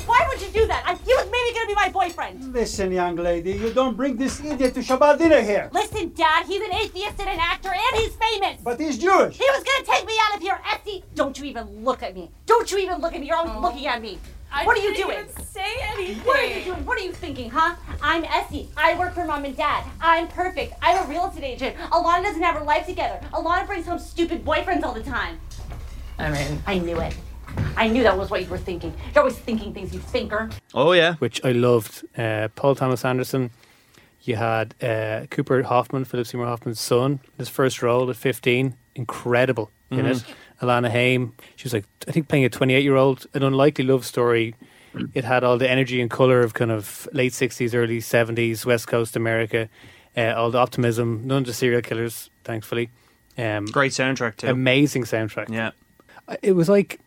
Why would you do that? I, he was maybe gonna be my boyfriend.
Listen, young lady, you don't bring this idiot to Shabbat dinner here.
Listen, Dad, he's an atheist and an actor, and he's famous.
But he's Jewish.
He was gonna take me out of here, Essie. Don't you even look at me. Don't you even look at me. You're always looking at me.
I
what are you doing?
even say anything.
What are you doing? What are you thinking, huh? I'm Essie. I work for mom and dad. I'm perfect. I'm a real estate agent. Alana doesn't have her life together. Alana brings home stupid boyfriends all the time.
I mean,
I knew it. I knew that was what you were thinking. You're always thinking things, you thinker.
Oh yeah.
which I loved. Uh, Paul Thomas Anderson. You had uh, Cooper Hoffman, Philip Seymour Hoffman's son, his first role at 15. Incredible in it. Alana Haim. She was like, I think, playing a 28 year old. An unlikely love story. It had all the energy and colour of kind of late 60s, early 70s, West Coast America. Uh, all the optimism. None of the serial killers, thankfully. Um,
Great soundtrack too.
amazing soundtrack.
yeah.
It was like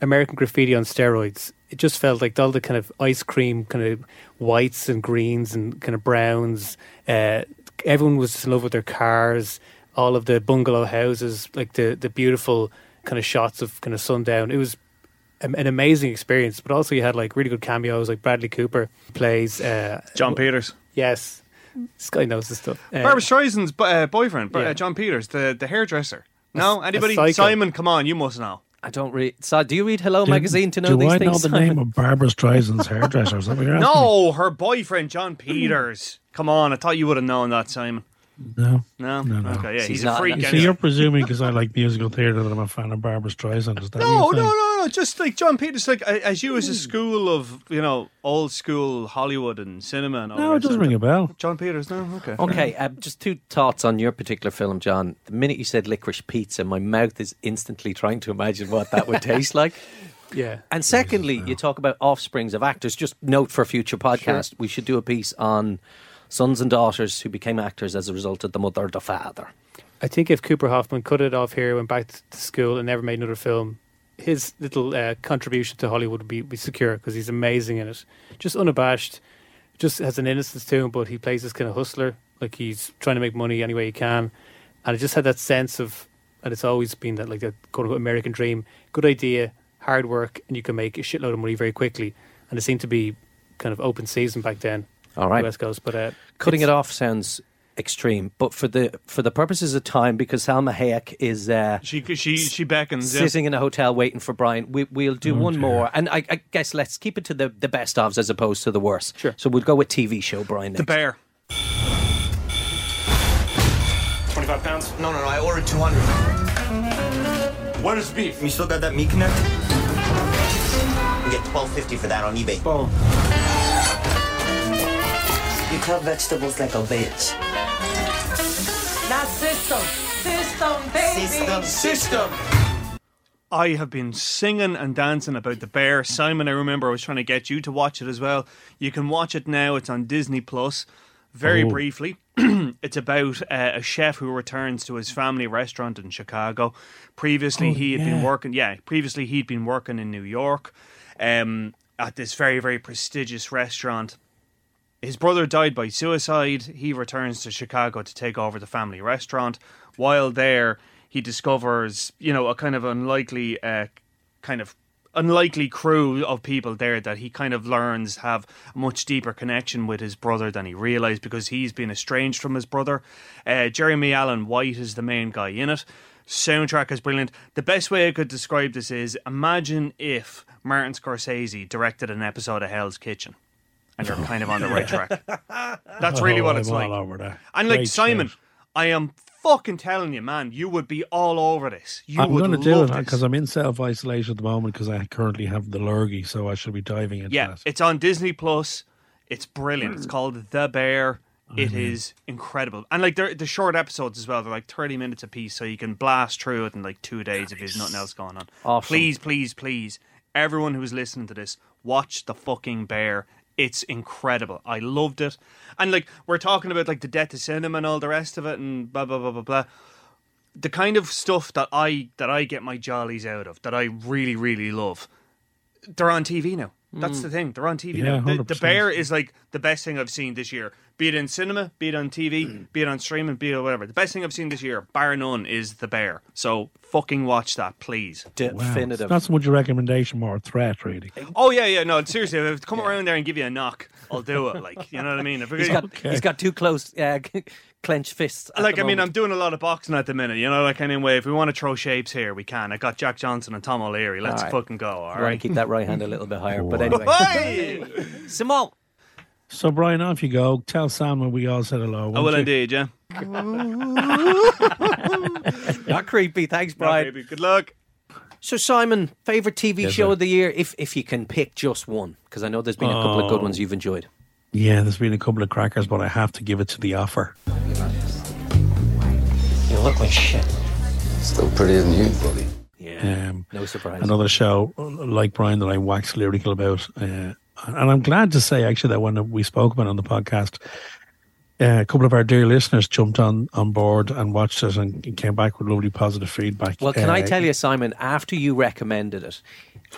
American Graffiti on steroids. It just felt like all the kind of ice cream, kind of whites and greens and kind of browns. Uh, everyone was just in love with their cars. All of the bungalow houses, like the the beautiful kind of shots of kind of sundown. It was an amazing experience. But also, you had like really good cameos, like Bradley Cooper plays uh,
Jon Peters.
Yes, this guy knows his stuff. Uh,
Barbra Streisand's bo- uh, boyfriend, Br-
Yeah.
uh, Jon Peters, the, the hairdresser. No,
a
anybody?
psycho.
Simon, come on, you must know.
I don't read. So, do you read Hello
Do-
magazine to know
do
these
I
things?
know the name of Barbra Streisand's hairdresser? Is that what you're?
No, her boyfriend, Jon Peters. Come on, I thought you would have known that, Simon.
No.
No,
No, no.
okay, yeah,
She's
he's, a freak.
You
So you're presuming because I like musical theatre that I'm a fan of Barbra Streisand? Is that
No,
what
no, no, no. Just like Jon Peters, like as you as a school of you know old school Hollywood and cinema and all.
No, it doesn't ring a bell.
Jon Peters, no, okay.
Okay, uh, just two thoughts on your particular film, John. The minute you said licorice pizza, my mouth is instantly trying to imagine what that would taste like.
yeah,
And secondly, you talk about offsprings of actors. Just note for a future podcast, we should do a piece on sons and daughters who became actors as a result of the mother or the father.
I think if Cooper Hoffman cut it off here, went back to school, and never made another film, his little uh, contribution to Hollywood would be, be secure because he's amazing in it. Just unabashed, just has an innocence to him, but he plays this kind of hustler, like he's trying to make money any way he can. And it just had that sense of, and it's always been that like that quote unquote American dream, good idea, hard work, and you can make a shitload of money very quickly. And it seemed to be kind of open season back then.
All right.
West Coast, but uh,
Cutting
it's-
it off sounds extreme, but for the for the purposes of time, because Salma Hayek is uh,
She she she beckons. yeah.
sitting in a hotel waiting for Brian, we, we'll do one more, and I, I guess let's keep it to the, the best ofs as opposed to the worst. Sure. So we'll go with TV show Brian.
The bear.
25 pounds?
No, no, no, I ordered 200.
Where's beef?
You still got that meat connect? You get 12.50 for that on eBay.
Boom.
You cut vegetables like a bitch.
Now system. System, baby.
System.
System.
I have been singing and dancing about the bear. Simon, I remember I was trying to get you to watch it as well. You can watch it now. It's on Disney Plus. Very
Oh.
briefly, it's about uh, a chef who returns to his family restaurant in Chicago. Previously,
Oh,
he had
yeah.
been working. Yeah, previously he'd been working in New York, um, at this very very prestigious restaurant. His brother died by suicide. He returns to Chicago to take over the family restaurant. While there, he discovers, you know, a kind of unlikely, uh, kind of unlikely crew of people there that he kind of learns have a much deeper connection with his brother than he realized because he's been estranged from his brother. Uh, Jeremy Allen White is the main guy in it. Soundtrack is brilliant. The best way I could describe this is imagine if Martin Scorsese directed an episode of Hell's Kitchen. And you're kind of on the right track. That's really
Oh,
what
I'm
it's
all
like.
over that.
And like
Great
Simon,
shout.
I am fucking telling you, man, you would be all over this. You
I'm
would
going to do
love
it
this.
because I'm in self isolation at the moment because I currently have the lurgy, so I should be diving into
Yeah,
that.
it's on Disney Plus. It's brilliant.
Hmm.
It's called The Bear. It
Mm-hmm.
is incredible, and like they're the short episodes as well. They're like thirty minutes a piece, so you can blast through it in like two days if there's nothing else going on.
Awesome.
Please, please, please, everyone who's listening to this, watch the fucking Bear. It's incredible. I loved it, and like we're talking about like the death of cinema and all the rest of it, and blah blah blah blah blah the kind of stuff that I that I get my jollies out of, that I really really love, they're on TV now. That's
Mm.
the thing. They're on TV
Yeah,
now. The, the Bear is like the best thing I've seen this year. Be it in cinema, be it on TV,
Mm.
be it on streaming, be it whatever. The best thing I've seen this year, bar none, is The Bear. So fucking watch that, please.
Wow. It's not so much a recommendation, more a threat, really.
Oh yeah, yeah. No, seriously, if I come around there and give you a knock, I'll do it. Like you know what I mean. If
He's
gonna-
got he's got two close uh, clenched fists. at
like
the
I mean, I'm doing a lot of boxing at the minute. You know, like anyway, if we want to throw shapes here, we can. I got Jack Johnson and Tom O'Leary. Let's
All right.
fucking go. all right.
keep that right hand a little bit higher. But anyway,
Hey!
Simone.
So, Brian, off you go. Tell Salma we all said hello.
I
won't you?
indeed, yeah.
Not creepy. Thanks, Brian.
baby. Good luck.
So, Simon, favorite TV
Yes,
show
sir.
of the year, if if you can pick just one, because I know there's been a couple of good
Oh.
ones you've enjoyed.
Yeah, there's been a couple of crackers, but I have to give it to the offer.
You look like shit. Still prettier than you, buddy.
Yeah,
Um,
no surprise.
another show like Brian that I wax lyrical about. Uh, and I'm glad to say actually that when we spoke about it on the podcast, uh, a couple of our dear listeners jumped on, on board and watched it and came back with lovely positive feedback.
Well, can I
Uh,
tell you, Simon, after you recommended it,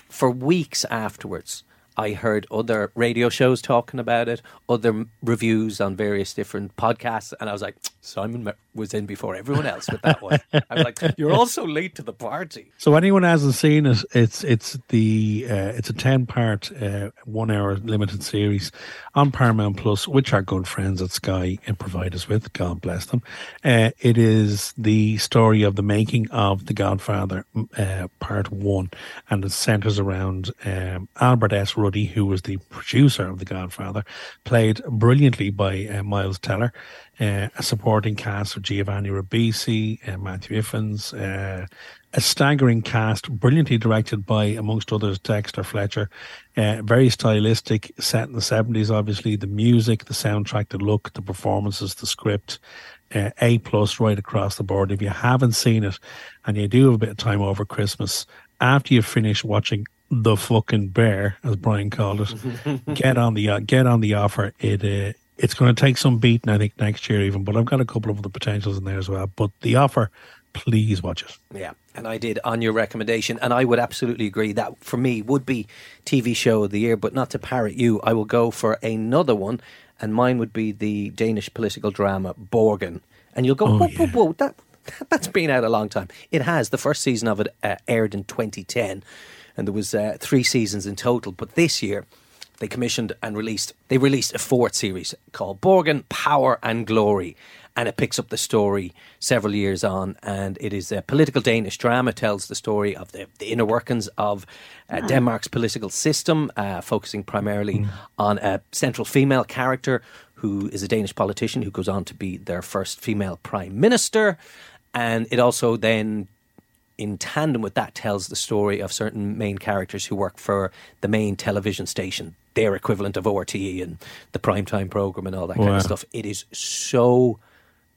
for weeks afterwards, I heard other radio shows talking about it, other reviews on various different podcasts, and I was like, Simon was in before everyone else with that one. I was like, you're all so late to the party.
So anyone hasn't seen it, it's it's the uh, it's a ten part uh, one hour limited series on Paramount Plus, which our good friends at Sky provide us with. God bless them. Uh, it is the story of the making of The Godfather uh, Part One, and it centers around um, Albert S. Ruddy, who was the producer of The Godfather, played brilliantly by uh, Miles Teller. Uh, a supporting cast of Giovanni Ribisi, uh, Matthew Iffens, uh, a staggering cast, brilliantly directed by, amongst others, Dexter Fletcher. Uh, very stylistic, set in the 70s, obviously. The music, the soundtrack, the look, the performances, the script. Uh, a plus right across the board. If you haven't seen it and you do have a bit of time over Christmas, after you finish watching the fucking bear, as Brian called it, get on the uh, get on the offer. It uh, it's going to take some beating, I think, next year even. But I've got a couple of other potentials in there as well. But the offer, please watch it.
Yeah, and I did on your recommendation, and I would absolutely agree that for me would be TV show of the year. But not to parrot you, I will go for another one, and mine would be the Danish political drama Borgen. And you'll go,
Oh,
whoa, whoa, whoa, that that's been out a long time. It has. The first season of it uh, aired in 2010, and there was uh, three seasons in total. But this year, they commissioned and released they released a fourth series called Borgen Power and Glory. And it picks up the story several years on. And it is a political Danish drama. Tells the story of the, the inner workings of uh, Denmark's political system uh, focusing primarily on a central female character who is a Danish politician who goes on to be their first female prime minister. And it also then in tandem with that tells the story of certain main characters who work for the main television station, their equivalent of RTE and the primetime program and all that kind of stuff. It is so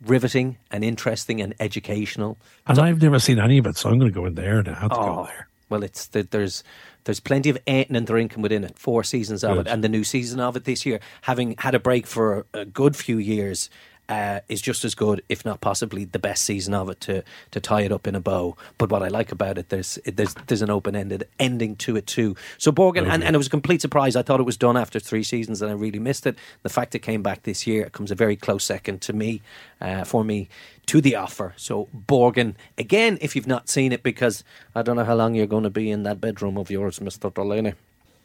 riveting and interesting and educational.
And I've never seen any of it, so I'm going to go in there and I have to
Oh,
go there.
Well, it's the, there's there's plenty of eating and drinking within it. Four seasons of
Good.
it, and the new season of it this year, having had a break for a good few years, uh, is just as good, if not possibly the best season of it to to tie it up in a bow. But what I like about it, there's it, there's there's an open ended ending to it too. So Borgen, and, and it was a complete surprise. I thought it was done after three seasons, and I really missed it. The fact it came back this year, it comes a very close second to me, uh, for me, to the offer. So Borgen again, if you've not seen it, because I don't know how long you're going to be in that bedroom of yours, Mister Delaney.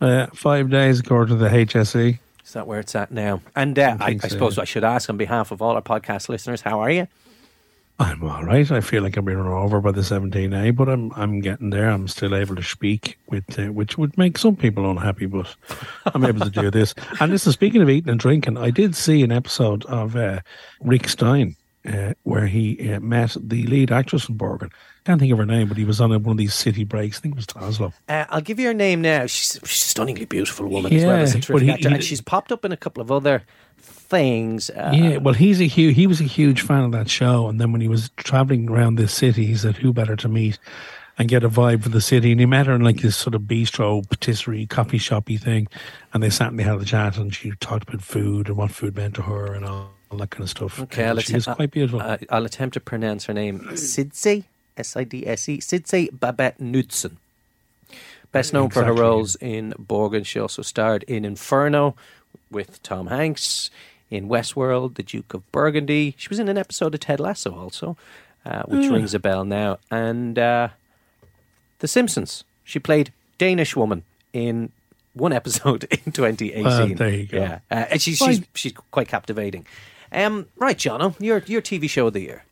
Uh, five days, according to the HSE.
Is that where it's at now? And uh, I, I,
so,
suppose
yeah.
I should ask on behalf of all our podcast listeners, how are you?
I'm all right. I feel like I'm being run over by the 17A, but I'm I'm getting there. I'm still able to speak, with uh, which would make some people unhappy, but I'm able to do this. And listen, speaking of eating and drinking, I did see an episode of uh, Rick Stein uh, where he uh, met the lead actress from Borgen. Can't think of her name, but he was on one of these city breaks. I think it was Oslo.
Uh, I'll give you her name now. She's, she's a stunningly beautiful woman as
Yeah,
well as a terrific
he-
actor.
he-
and she's popped up in a couple of other things. Uh,
yeah, well, he's a huge. He was a huge fan of that show, and then when he was traveling around this city, he said, "Who better to meet and get a vibe for the city?" And he met her in like this sort of bistro, patisserie, coffee shoppy thing, and they sat and they had a chat, and she talked about food and what food meant to her and all, all that kind of stuff.
Okay, I'll
she
attempt,
quite beautiful.
uh, I'll attempt to pronounce her name. Sidse, S I D S E, Sidse Babette Knudsen. Best known for her roles in Borgen. She also starred in Inferno with Tom Hanks, in Westworld, The Duke of Burgundy. She was in an episode of Ted Lasso also, uh, which
Hmm.
rings a bell now. And uh, The Simpsons. She played Danish woman in one episode in 2018.
Well, there you go.
Yeah, uh, and she's, she's she's quite captivating. Um, right, Jono, your your TV show of the year.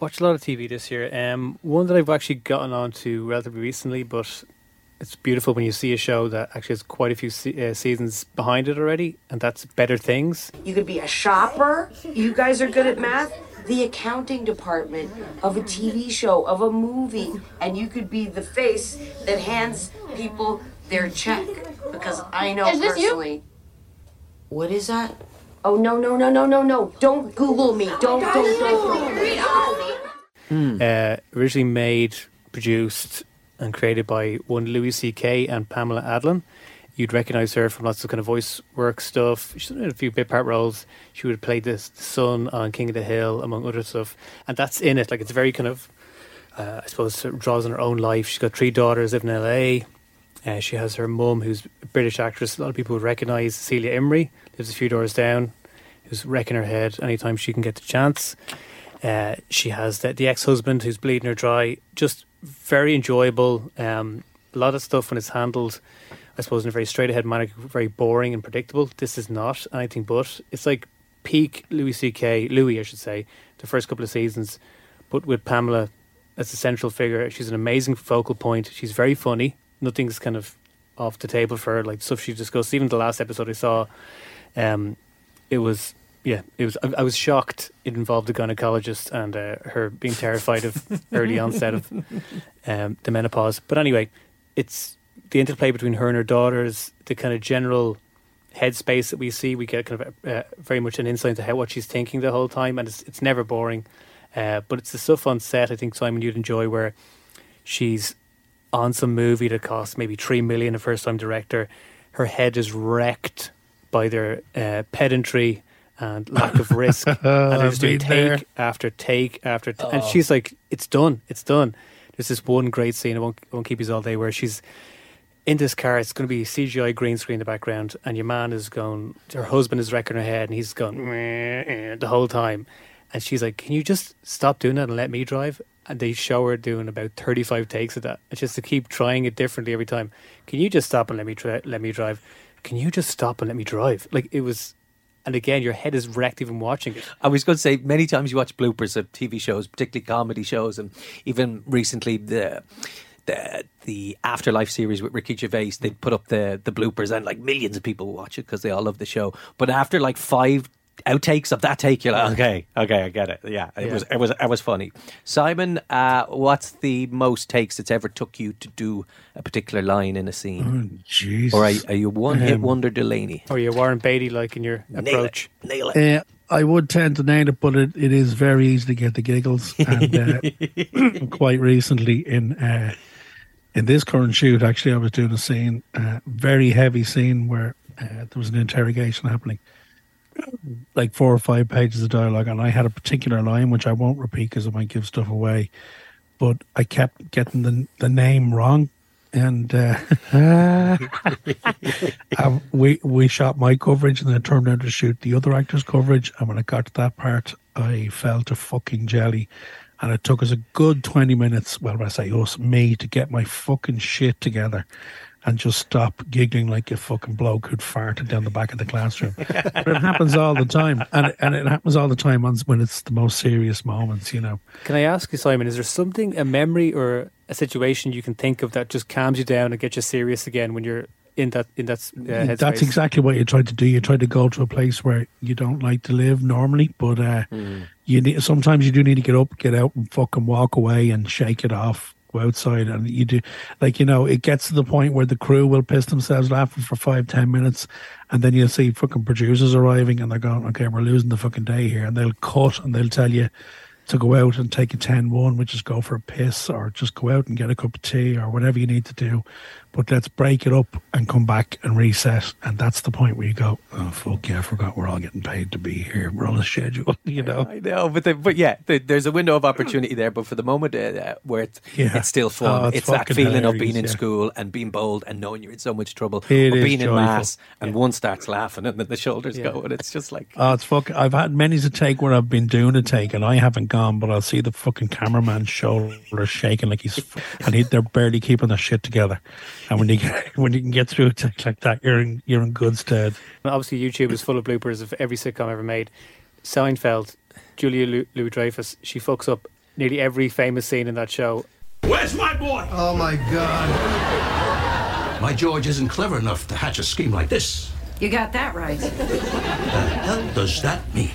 Watched a lot of TV this year. Um, one that I've actually gotten onto relatively recently, but it's beautiful when you see a show that actually has quite a few se- uh, seasons behind it already, and that's Better Things.
You could be a shopper. You guys are good at math. The accounting department of a TV show, of a movie, and you could be the face that hands people their check. Because I know
Is this you?
personally. What is that? Oh no no no no no no! Don't Google me! Don't don't don't! don't.
Uh, originally made, produced, and created by one Louis C.K. and Pamela Adlon. You'd recognise her from lots of kind of voice work stuff. She's done a few bit part roles. She would have played the son on King of the Hill, among other stuff. And that's in it. Like it's very kind of, uh, I suppose, sort of draws on her own life. She's got three daughters, living in L.A. Uh, she has her mum, who's a British actress. A lot of people would recognise Celia Imrie, lives a few doors down, who's wrecking her head anytime she can get the chance. Uh, she has the, the ex-husband who's bleeding her dry. Just very enjoyable. Um, a lot of stuff when it's handled, I suppose, in a very straight-ahead manner, very boring and predictable. This is not anything but. It's like peak Louis C.K. Louis, I should say, the first couple of seasons, but with Pamela as the central figure. She's an amazing focal point. She's very funny. Nothing's kind of off the table for her. Like stuff she discussed. Even the last episode I saw, um, it was yeah, it was. I, I was shocked. It involved a gynecologist and uh, her being terrified of early onset of um, the menopause. But anyway, it's the interplay between her and her daughters, the kind of general headspace that we see. We get kind of uh, very much an insight into how what she's thinking the whole time, and it's it's never boring. Uh, but it's the stuff on set. I think Simon you'd enjoy where she's on some movie that costs maybe three million. A first time director, her head is wrecked by their uh, pedantry and lack of risk, and they're just doing
Been there.
take after take after, t- and
Oh.
she's like, "It's done, it's done." There's this one great scene. I won't, I won't keep you all day where she's in this car. It's going to be CGI green screen in the background, and your man is going. Her husband is wrecking her head, and he's going "Meh, eh," the whole time. And she's like, "Can you just stop doing that and let me drive?" And they show her doing about thirty-five takes of that. It's just to keep trying it differently every time. Can you just stop and let me try, let me drive? Can you just stop and let me drive? Like it was. And again, your head is wrecked even watching it.
I was going to say many times you watch bloopers of TV shows, particularly comedy shows, and even recently the the the Afterlife series with Ricky Gervais. They put up the the bloopers, and like millions of people watch it because they all love the show. But after like five outtakes of that take, you're like, okay, okay, I get it. Yeah, it
Yeah.
was it was it was funny. Simon, uh, what's the most takes it's ever took you to do a particular line in a scene?
Jesus.
Or are, are you one hit
Um,
wonder Delaney?
Or you're Warren Beatty like in your
Nail it.
approach.
Nail it.
Uh, I would tend to nail it, but it, it is very easy to get the giggles. And uh, quite recently, in uh, in this current shoot, actually, I was doing a scene, uh, very heavy scene where uh, there was an interrogation happening, like four or five pages of dialogue, and I had a particular line which I won't repeat because it might give stuff away, but I kept getting the the name wrong. And uh, we we shot my coverage, and then it turned out to shoot the other actor's coverage. And when I got to that part, I fell to fucking jelly, and it took us a good twenty minutes. Well, when I say us, me, to get my fucking shit together, and just stop giggling like a fucking bloke who'd farted down the back of the classroom. but it happens all the time, and it, and it happens all the time when it's the most serious moments, you know.
Can I ask you, Simon, is there something, a memory or a situation you can think of that just calms you down and gets you serious again when you're in that in that uh.
That's exactly what you try to do. You try to go to a place where you don't like to live normally, but uh,
Mm.
you need, sometimes you do need to get up, get out, and fucking walk away and shake it off. Go outside, and you do like you know. It gets to the point where the crew will piss themselves laughing for five, ten minutes, and then you'll see fucking producers arriving, and they're going, "Okay, we're losing the fucking day here," and they'll cut and they'll tell you to go out and take a 10-1, which is go for a piss or just go out and get a cup of tea or whatever you need to do. But let's break it up and come back and reset. And that's the point where you go, oh, fuck yeah, I forgot we're all getting paid to be here. We're on a schedule, you know?
I know, but the, but yeah, the, there's a window of opportunity there. But for the moment, uh, uh, where it's,
Yeah.
it's still fun.
Oh,
it's
it's
that feeling of being in
yeah.
school and being bold and knowing you're in so much trouble,
It
or
is
being in mass and one starts laughing and then the shoulders
Yeah.
go, and it's just like
Oh, it's fucking. I've had many a take where I've been doing a take and I haven't gone, but I'll see the fucking cameraman's shoulders shaking like he's, and he, they're barely keeping their shit together. And when you get, when you can get through a take like that, you're in you're in good stead.
Obviously, YouTube is full of bloopers of every sitcom ever made. Seinfeld, Julia Louis Dreyfus, she fucks up nearly every famous scene in that show.
Where's my boy?
Oh my god.
My George isn't clever enough to hatch a scheme like this.
You got that right.
The hell does that mean?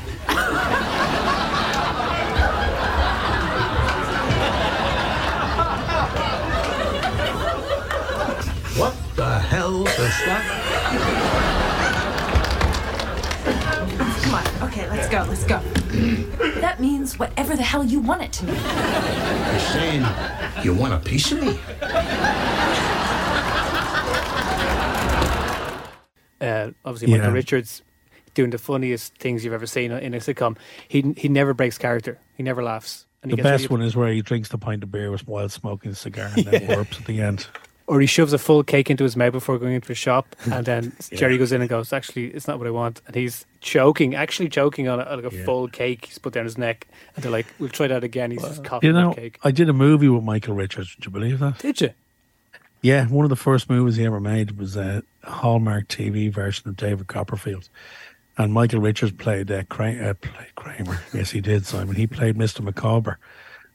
Come on. Okay, let's go. Let's go. that means whatever the hell you want it to mean.
You're saying you want a piece of me?
Uh, obviously, Michael
Yeah.
Richards doing the funniest things you've ever seen in a sitcom. He he never breaks character. He never laughs. And he
The
gets
best
really-
one is where he drinks the pint of beer while smoking a cigar and then burps at the end.
Or he shoves a full cake into his mouth before going into a shop, and then Jerry goes in and goes, "Actually, it's not what I want," and he's choking, actually choking on a, like a full cake he's put down his neck, and they're like, "We'll try that again." He's just coughing
You know,
cake.
I did a movie with Michael Richards. Would you believe that?
Did you?
Yeah, one of the first movies he ever made was a Hallmark TV version of David Copperfield. And Michael Richards played, uh, uh, played Kramer. Yes, he did, Simon. He played Mr. Micawber.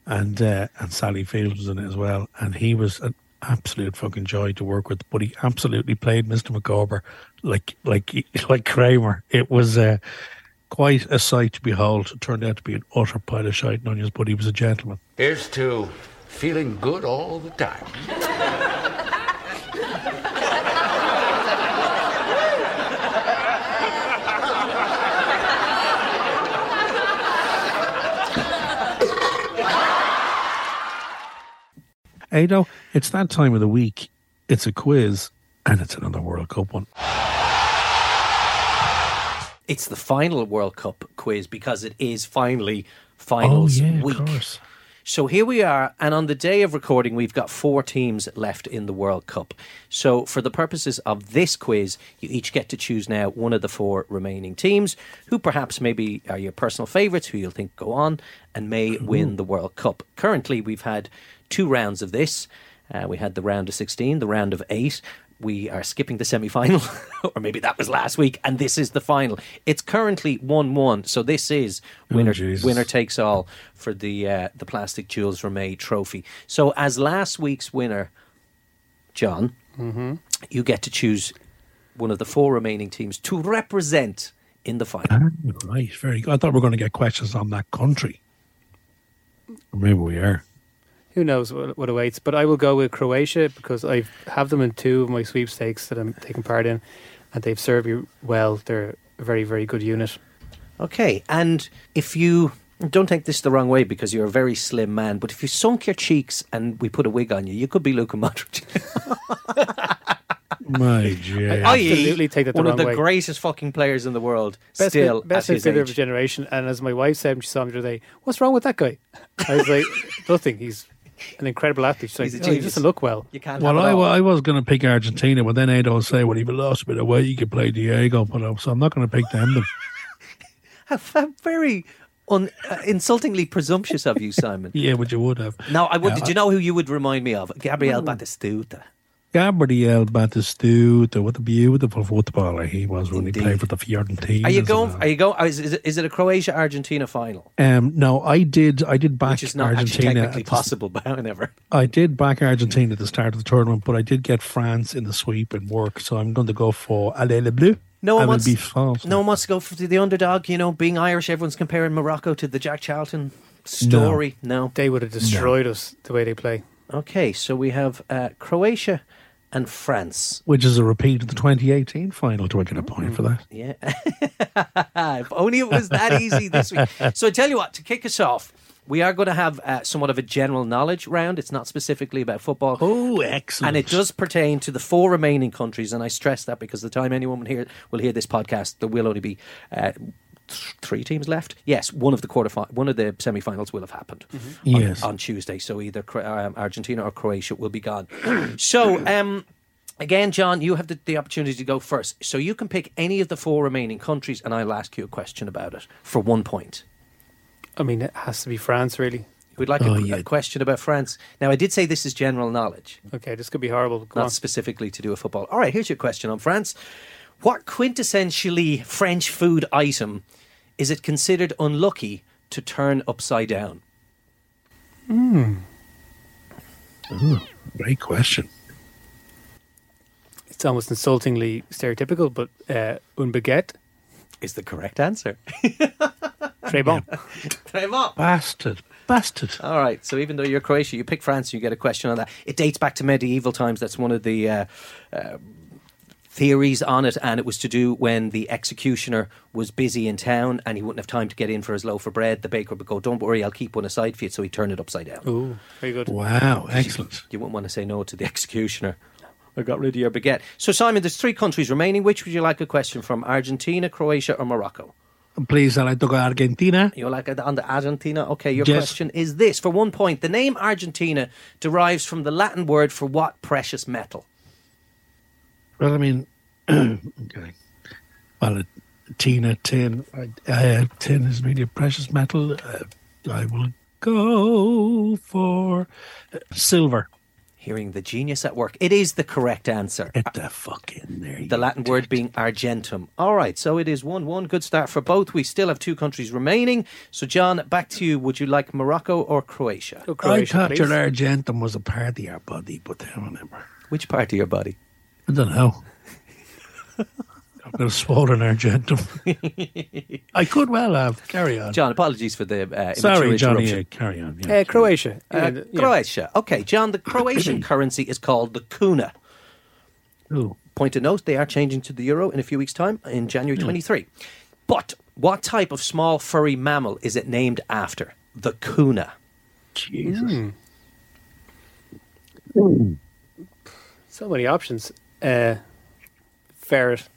And, uh, and Sally Fields was in it as well. And he was an absolute fucking joy to work with. But he absolutely played Mr. Micawber like, like, like Kramer. It was uh, quite a sight to behold. It turned out to be an utter pile of shite and onions, but he was a gentleman.
Here's to feeling good all the time.
Ado, it's that time of the week. It's a quiz, and it's another World Cup one.
it's the final World Cup quiz because it is finally oh, finals
oh, yeah,
week. So here we are, and on the day of recording, we've got four teams left in the World Cup. So, for the purposes of this quiz, you each get to choose now one of the four remaining teams, who perhaps maybe are your personal favourites, who you'll think go on and may win the World Cup. Currently, we've had two rounds of this. Uh, we had the round of 16, the round of eight. We are skipping the semi final, or maybe that was last week, and this is the final. It's currently 1 1, so this is winner,
Jesus.
winner takes all for the uh, the plastic Jules Rimet trophy. So, as last week's winner, John,
Mhm.
you get to choose one of the four remaining teams to represent in the final.
Ah, right, very good. I thought we were going to get questions on that country. Maybe we are.
Who knows what, what awaits? But I will go with Croatia because I have them in two of my sweepstakes that I'm taking part in, and they've served me well. They're a very, very good unit.
Okay, and if you don't take this the wrong way because you're a very slim man, but if you sunk your cheeks and we put a wig on you, you could be Luka Modric.
My God.
I absolutely take that the
one
wrong
of the
way.
greatest fucking players in the world,
Best
still
mid- best
at his
midfielder of a generation. And as my wife said when she saw me the other day, what's wrong with that guy? I was like, nothing. He's an incredible athlete. She's like,
He's a
"Oh, he
genius.
doesn't look well.
You can't
Well, I, I was going to pick Argentina, but then Ado say, well, if you lost a bit of weight, you could play Diego. But uh, so I'm not going to pick them. Then.
How, how very un, uh, insultingly presumptuous of you, Simon.
yeah, but you would have.
Now, I would.
Yeah,
did you know who you would remind me of? Gabriel Batistuta.
Gabriel Batistuta, what a beautiful footballer he was when
Indeed.
he played for the Fiorentina.
Are you going? Are you going? Is, is, it, is it a Croatia Argentina final?
Um, no, I did. I did back
Which is not actually
Argentina.
technically
the-
possible, but however.
I did back Argentina at the start of the tournament, but I did get France in the sweep and work, so I'm going to go for Allez le Bleu.
No
I
one
will
wants.
be France.
No one wants to go for the underdog. You know, being Irish, everyone's comparing Morocco to the Jack Charlton story. No,
They would have destroyed us the way they play.
Okay, so we have uh, Croatia and France.
Which is a repeat of the 2018 final. Do I get a point for that?
Yeah. if only it was that easy this week. So I tell you what, to kick us off, we are going to have uh, somewhat of a general knowledge round. It's not specifically about football.
Oh, excellent.
And it does pertain to the four remaining countries. And I stress that because the time anyone will hear, will hear this podcast, there will only be uh, th- three teams left. Yes, one of the quarterfinals, one of the semi-finals will have happened on,
Yes.
on Tuesday. So either um, Argentina or Croatia will be gone. so, um, again, John, you have the, the opportunity to go first. So you can pick any of the four remaining countries, and I'll ask you a question about it for one point.
I mean, it has to be France, really.
We'd like
Oh,
a,
yeah.
a question about France. Now, I did say this is general knowledge.
Okay, this could be horrible. Go
not
on.
specifically to do with football. All right, here's your question on France. What quintessentially French food item is it considered unlucky to turn upside down?
Hmm.
Ooh, great question.
It's almost insultingly stereotypical, but uh, un baguette
Is the correct answer.
Très bon.
Très bon.
Bastard. Bastard.
All right, so even though you're Croatia, you pick France, and you get a question on that. It dates back to medieval times. That's one of the uh, uh, theories on it, and it was to do when the executioner was busy in town and he wouldn't have time to get in for his loaf of bread. The baker would go, "Don't worry, I'll keep one aside for you." So he turned it upside down.
Ooh, very good.
Wow, excellent.
You wouldn't want to say no to the executioner. I got rid of your baguette. So, Simon, there's three countries remaining. Which would you like a question from? Argentina, Croatia, or Morocco?
Please, I like to go Argentina.
You like it on the Argentina? Okay, your
Yes.
question is this. For one point, the name Argentina derives from the Latin word for what precious metal?
Well, I mean, okay. Well, a Tina tin, uh, tin is really a precious metal. Uh, I will go for uh, silver.
Hearing the genius at work. It is the correct answer.
Get the fuck in there.
The Latin word being argentum. All right, so it is 1 1. Good start for both. We still have two countries remaining. So, John, back to you. Would you like Morocco or Croatia?
Oh,
I thought
please.
your Argentum was a part of your body, but I don't remember.
Which part of your body?
I don't know. I've got a swollen Argentum. I could well have. Carry on.
John, apologies for the uh,
Sorry,
immature
Johnny.
interruption.
uh, carry on. Yeah.
Uh, Croatia.
Uh,
yeah.
Croatia. Okay, John, the Croatian currency is called the kuna.
Ooh.
Point of note, they are changing to the euro in a few weeks' time, in January 23. But what type of small furry mammal is it named after? The kuna.
Jesus.
So many options. Uh, ferret.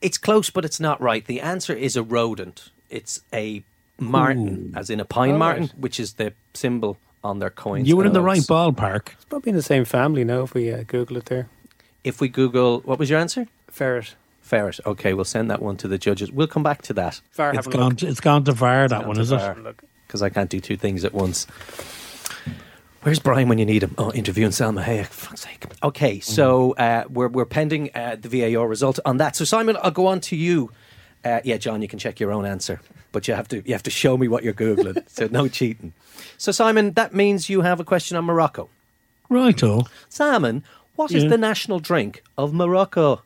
It's close, but it's not right. The answer is a rodent. It's a marten, as in a pine
Oh,
marten,
right.
which is the symbol on their coins.
You were in the right ballpark.
It's probably in the same family now if we uh, Google it there.
If we Google, what was your answer?
Ferret.
Ferret. Okay, we'll send that one to the judges. We'll come back to that.
Far,
It's gone. To, it's gone to VAR. That
gone
one
to
is it?
Because I can't do two things at once. Where's Brian when you need him? Oh, interviewing Salma Hayek. For fuck's sake. Okay, so uh, we're we're pending uh, the VAR result on that. So Simon, I'll go on to you. Uh, yeah, John, you can check your own answer, but you have to you have to show me what you're googling. so no cheating. So Simon, that means you have a question on Morocco.
Righto.
Simon, what is
Yeah.
the national drink of Morocco?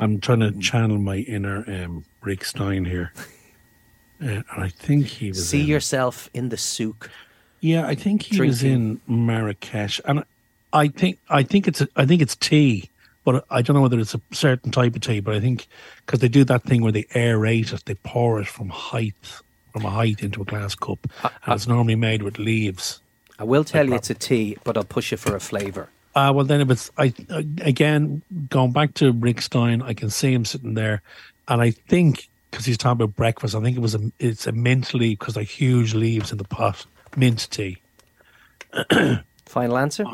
I'm trying to channel my inner um, Rick Stein here. Uh, I think he was.
See
in,
yourself in the souk.
Yeah, I think he was in Marrakesh, and I think I think it's a, I think it's tea, but I don't know whether it's a certain type of tea. But I think because they do that thing where they aerate it, they pour it from height from a height into a glass cup, and it's normally made with leaves.
I will tell you it's a tea, but I'll push you for a flavour.
Uh, well, then if it's I again going back to Rick Stein, I can see him sitting there, and I think because he's talking about breakfast, I think it was a it's a mint leaf because like huge leaves in the pot, mint tea.
Final answer?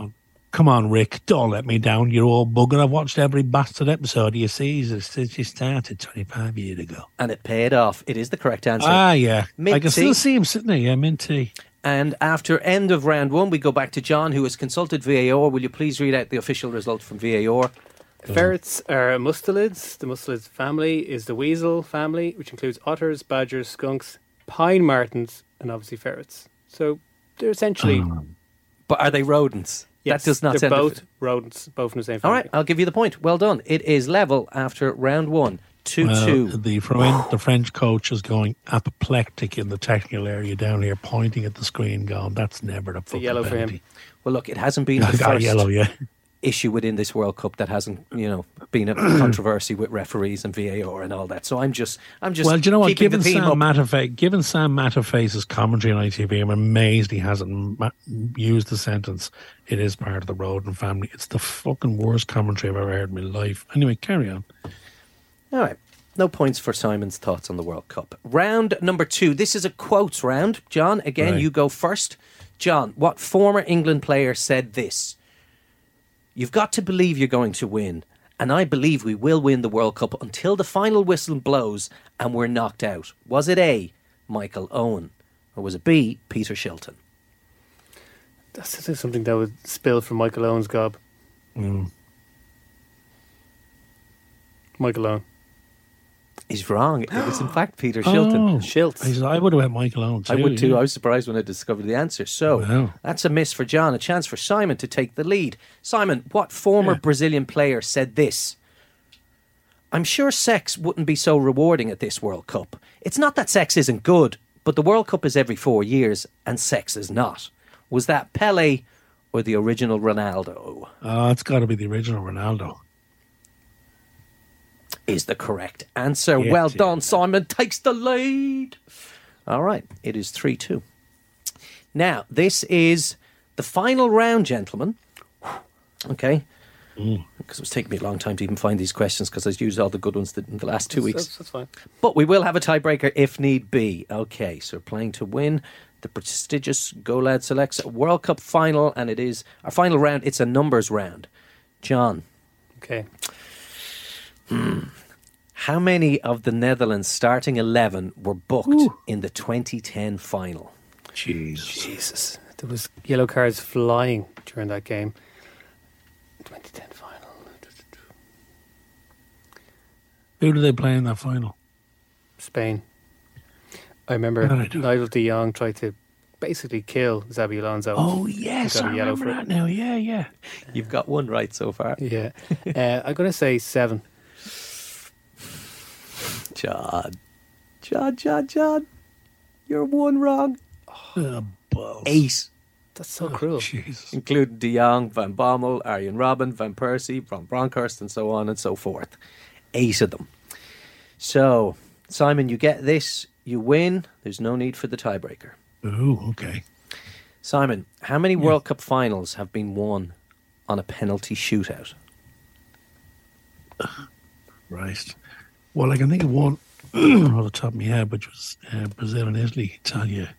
Come on, Rick, don't let me down, you old bugger. I've watched every bastard episode of your season since you started 25 years ago.
And it paid off. It is the correct answer.
Ah, yeah.
Mint
I can
tea.
still see him sitting there, yeah, mint tea.
And after end of round one, we go back to John, who has consulted VAR. Will you please read out the official result from VAR?
Ferrets are mustelids. The mustelid family is the weasel family, which includes otters, badgers, skunks, pine martens, and obviously ferrets. So they're essentially. Ah.
But are they rodents?
Yes,
that does not
they're
sound
both rodents, both from the same family.
right, I'll give you the point. Well done. It is level after round one. 2
Well,
2.
The, Fren- the French coach is going apoplectic in the technical area down here, pointing at the screen, going, "That's never a
a
fucking
yellow for him.
Well, look, it hasn't been
Yeah,
the
got
first
yellow, yeah.
Issue within this World Cup that hasn't, you know, been a controversy with referees and VAR and all that. So I'm just, I'm just.
well, do you know what? Given Sam,
up.
Matafe, given Sam Matterface's commentary on ITV, I'm amazed he hasn't ma- used the sentence, it is part of the Roden family. It's the fucking worst commentary I've ever heard in my life. Anyway, carry on.
All right. No points for Simon's thoughts on the World Cup. Round number two. This is a quotes round. John, again,
Right.
you go first. John, what former England player said this? You've got to believe you're going to win. And I believe we will win the World Cup until the final whistle blows and we're knocked out. Was it A, Michael Owen? Or was it B, Peter Shilton?
That's just something that would spill from Michael Owen's gob.
Mm.
Michael Owen.
He's wrong. It was, in fact, Peter Shilton.
Oh,
Shilts.
I would have went Michael Owen too.
I would too.
yeah.
I was surprised when I discovered the answer. So
Wow.
that's a miss for John. A chance for Simon to take the lead. Simon, what former Brazilian player said this? I'm sure sex wouldn't be so rewarding at this World Cup. It's not that sex isn't good, but the World Cup is every four years and sex is not. Was that Pele or the original Ronaldo?
Oh, it's got to be the original Ronaldo.
Is the correct answer.
Yes,
well done, Simon. Takes the lead. All right, it is 3 2. Now, this is the final round, gentlemen. Okay. Mm. Because it was taking me a long time to even find these questions because I've used all the good ones in the last two weeks.
That's, that's fine.
But we will have a tiebreaker if need be. Okay, so we're playing to win the prestigious Go Lad Selects World Cup final, and it is our final round. It's a numbers round. John,
Okay.
How many of the Netherlands starting 11 were booked in the 2010 final?
Jeez.
Jesus. There was yellow cards flying during that game. 2010 final.
Who did they play in that final?
Spain. I remember Nigel de Jong tried to basically kill Xabi Alonso.
Oh yes,
got
I
a yellow
remember that now. Yeah, yeah.
You've got one right so far.
Yeah. uh, I'm going to say seven.
John. John, John, John. You're one wrong.
Oh, balls.
Eight.
That's so cruel.
Oh, Jesus.
including De Jong, Van Bommel, Arjen Robben, Van Persie, Van Bronckhorst, and so on and so forth. Eight of them. So, Simon, you get this, you win. There's no need for the tiebreaker.
Ooh, okay.
Simon, how many World Cup finals have been won on a penalty shootout?
Right. Well, I can think of one off the top of my head, which was uh, Brazil and Italy, Italia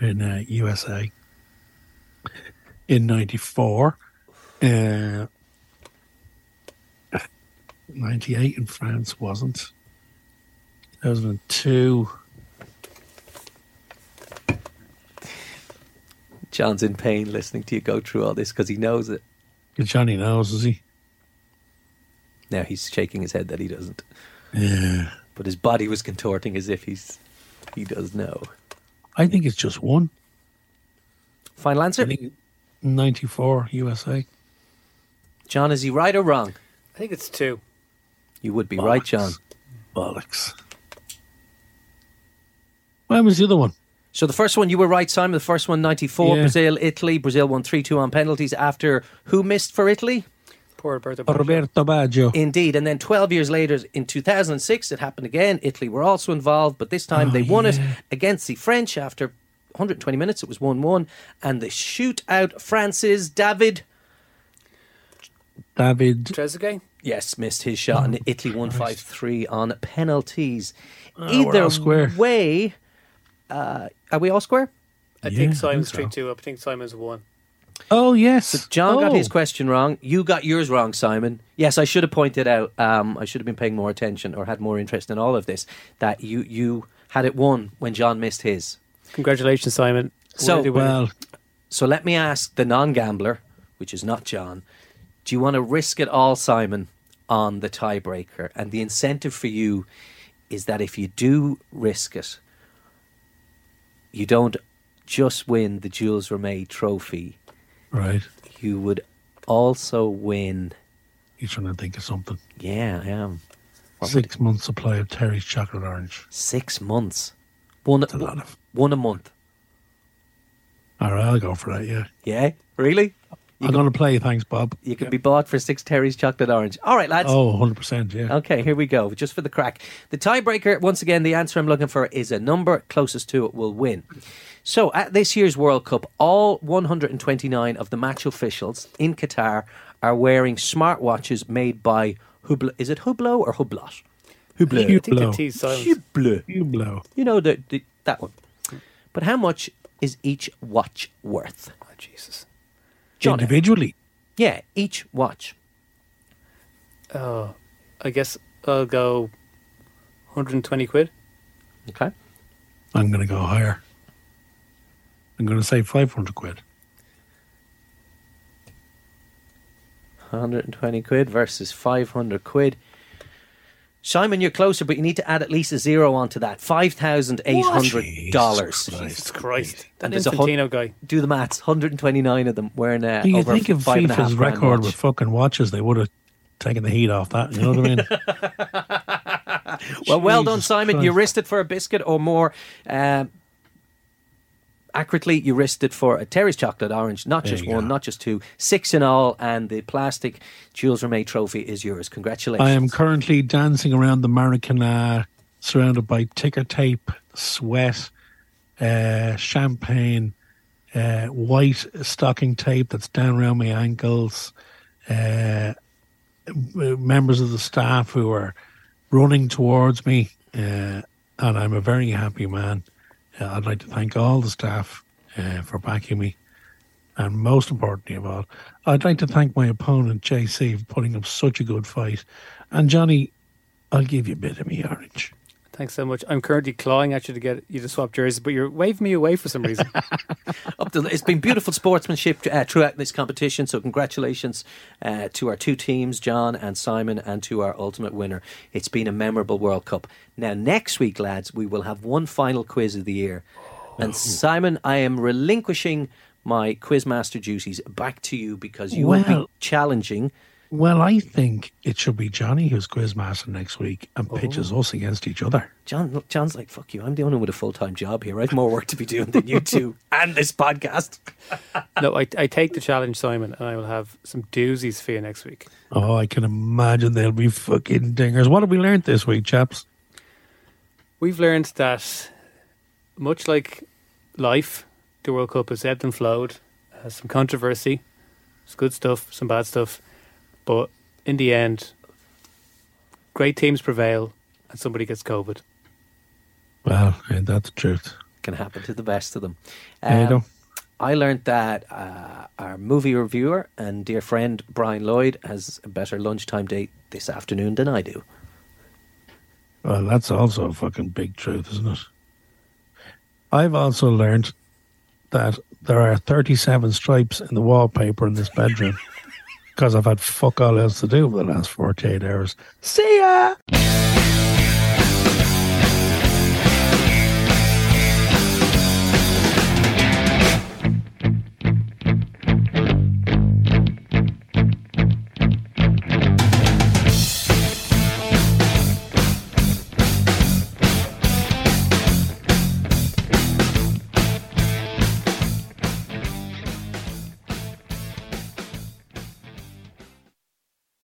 in uh, USA in '94, uh, '98 in France wasn't. 2002.
John's in pain listening to you go through all this because he knows it.
Johnny knows, does he?
Now he's shaking his head that he doesn't.
Yeah.
But his body was contorting as if he's he does know.
I think it's just one.
Final answer?
I think 94 USA.
John, is he right or wrong?
I think it's two.
You would be right, John.
Bollocks. When was the other one?
So the first one you were right, Simon. The first one, 94,
Yeah.
Brazil, Italy. Brazil won 3 2 on penalties after who missed for Italy?
Poor Roberto.
Roberto Baggio.
Indeed. And then 12 years later, in 2006, it happened again. Italy were also involved, but this time
Oh,
they won it against the French after 120 minutes. It was 1 1. And the shootout, France's David.
David.
Trezeguet?
Yes, missed his shot, and Italy won 5 3 on penalties.
Oh, we're
Either
all square.
way, uh, are we all square?
I
Yeah,
think Simon's
think so.
3 2 up. I think Simon's 1.
Oh, yes.
John got
Oh.
his question wrong. You got yours wrong, Simon. Yes, I should have pointed out. Um, I should have been paying more attention or had more interest in all of this. That you you had it won when John missed his.
Congratulations, Simon.
So,
do
Well,
so let me ask the non-gambler, which is not John. Do you want to risk it all, Simon, on the tiebreaker? And the incentive for you is that if you do risk it, you don't just win the Jules Rimet Trophy.
Right.
You would also win.
You're trying to think of something.
Yeah, I am. What would-
Six months supply of Terry's chocolate orange.
Six months. One,
a lot of.
one a month.
All right, I'll go for that. Yeah,
Yeah, really?
I'm going to play. Thanks, Bob.
You can be bought for six Terry's chocolate orange. All right, lads.
Oh, 100 percent. Yeah.
Okay, here we go. Just for the crack. The tiebreaker, once again, the answer I'm looking for is a number. Closest to it will win. So, at this year's World Cup, all 129 of the match officials in Qatar are wearing smartwatches made by Hublot. Is it Hublot or Hublot? Hublot.
I think the T's silent.
Hublot.
You.
You know the, the, that one. But how much is each watch worth?
Oh, Jesus.
John,
Individually.
yeah, each watch.
Oh, I guess I'll go 120 quid.
Okay.
I'm going to go higher. I'm going to say 500 quid.
120 quid versus 500 quid. Simon, you're closer, but you need to add at least a zero onto that. $5,800.
Jesus Christ. That
And there's a
Infantino
hun-
guy.
Do the maths. 129 of them wearing uh,
you
over
think of
five and a half
FIFA's
grand
record
watch.
with fucking watches, they would have taken the heat off that. You know what I mean?
Well, well done,
Jesus
Simon. You risked it for a biscuit or more. Um, accurately, you risked it for a Terry's chocolate orange, not
There
just one,
go.
not just two, six in all, and the plastic Jules Rimet trophy is yours. Congratulations.
I am currently dancing around the Maracana, surrounded by ticker tape, sweat, uh, champagne, uh, white stocking tape that's down around my ankles, uh, members of the staff who are running towards me, uh, and I'm a very happy man. Uh, I'd like to thank all the staff uh, for backing me. And most importantly of all, I'd like to thank my opponent, JC, for putting up such a good fight. And Johnny, I'll give you a bit of me orange.
Thanks so much. I'm currently clawing at you to get you to swap jerseys, but you're waving me away for some reason.
Up to, it's been beautiful sportsmanship uh, throughout this competition. So congratulations uh, to our two teams, John and Simon, and to our ultimate winner. It's been a memorable World Cup. Now next week, lads, we will have one final quiz of the year, and Simon, I am relinquishing my quizmaster duties back to you because you will be challenging.
Well, I think it should be Johnny who's quizmaster next week and oh. pitches us against each other.
John, look, John's like, fuck you. I'm the only one with a full time job here. I have more work to be doing than you two and this podcast.
no, I, I take the challenge, Simon, and I will have some doozies for you next week.
Oh, I can imagine they'll be fucking dingers. What have we learned this week, chaps?
We've learned that, much like life, the World Cup has ebbed and flowed, has some controversy, some good stuff, some bad stuff, but in the end, great teams prevail, and somebody gets COVID.
Well, ain't that the truth?
Can happen to the best of them.
There you
Um. I learned that uh, our movie reviewer and dear friend Brian Lloyd has a better lunchtime date this afternoon than I do.
Well, that's also a fucking big truth, isn't it? I've also learned that there are 37 stripes in the wallpaper in this bedroom because I've had fuck all else to do for the last 48 hours. See ya!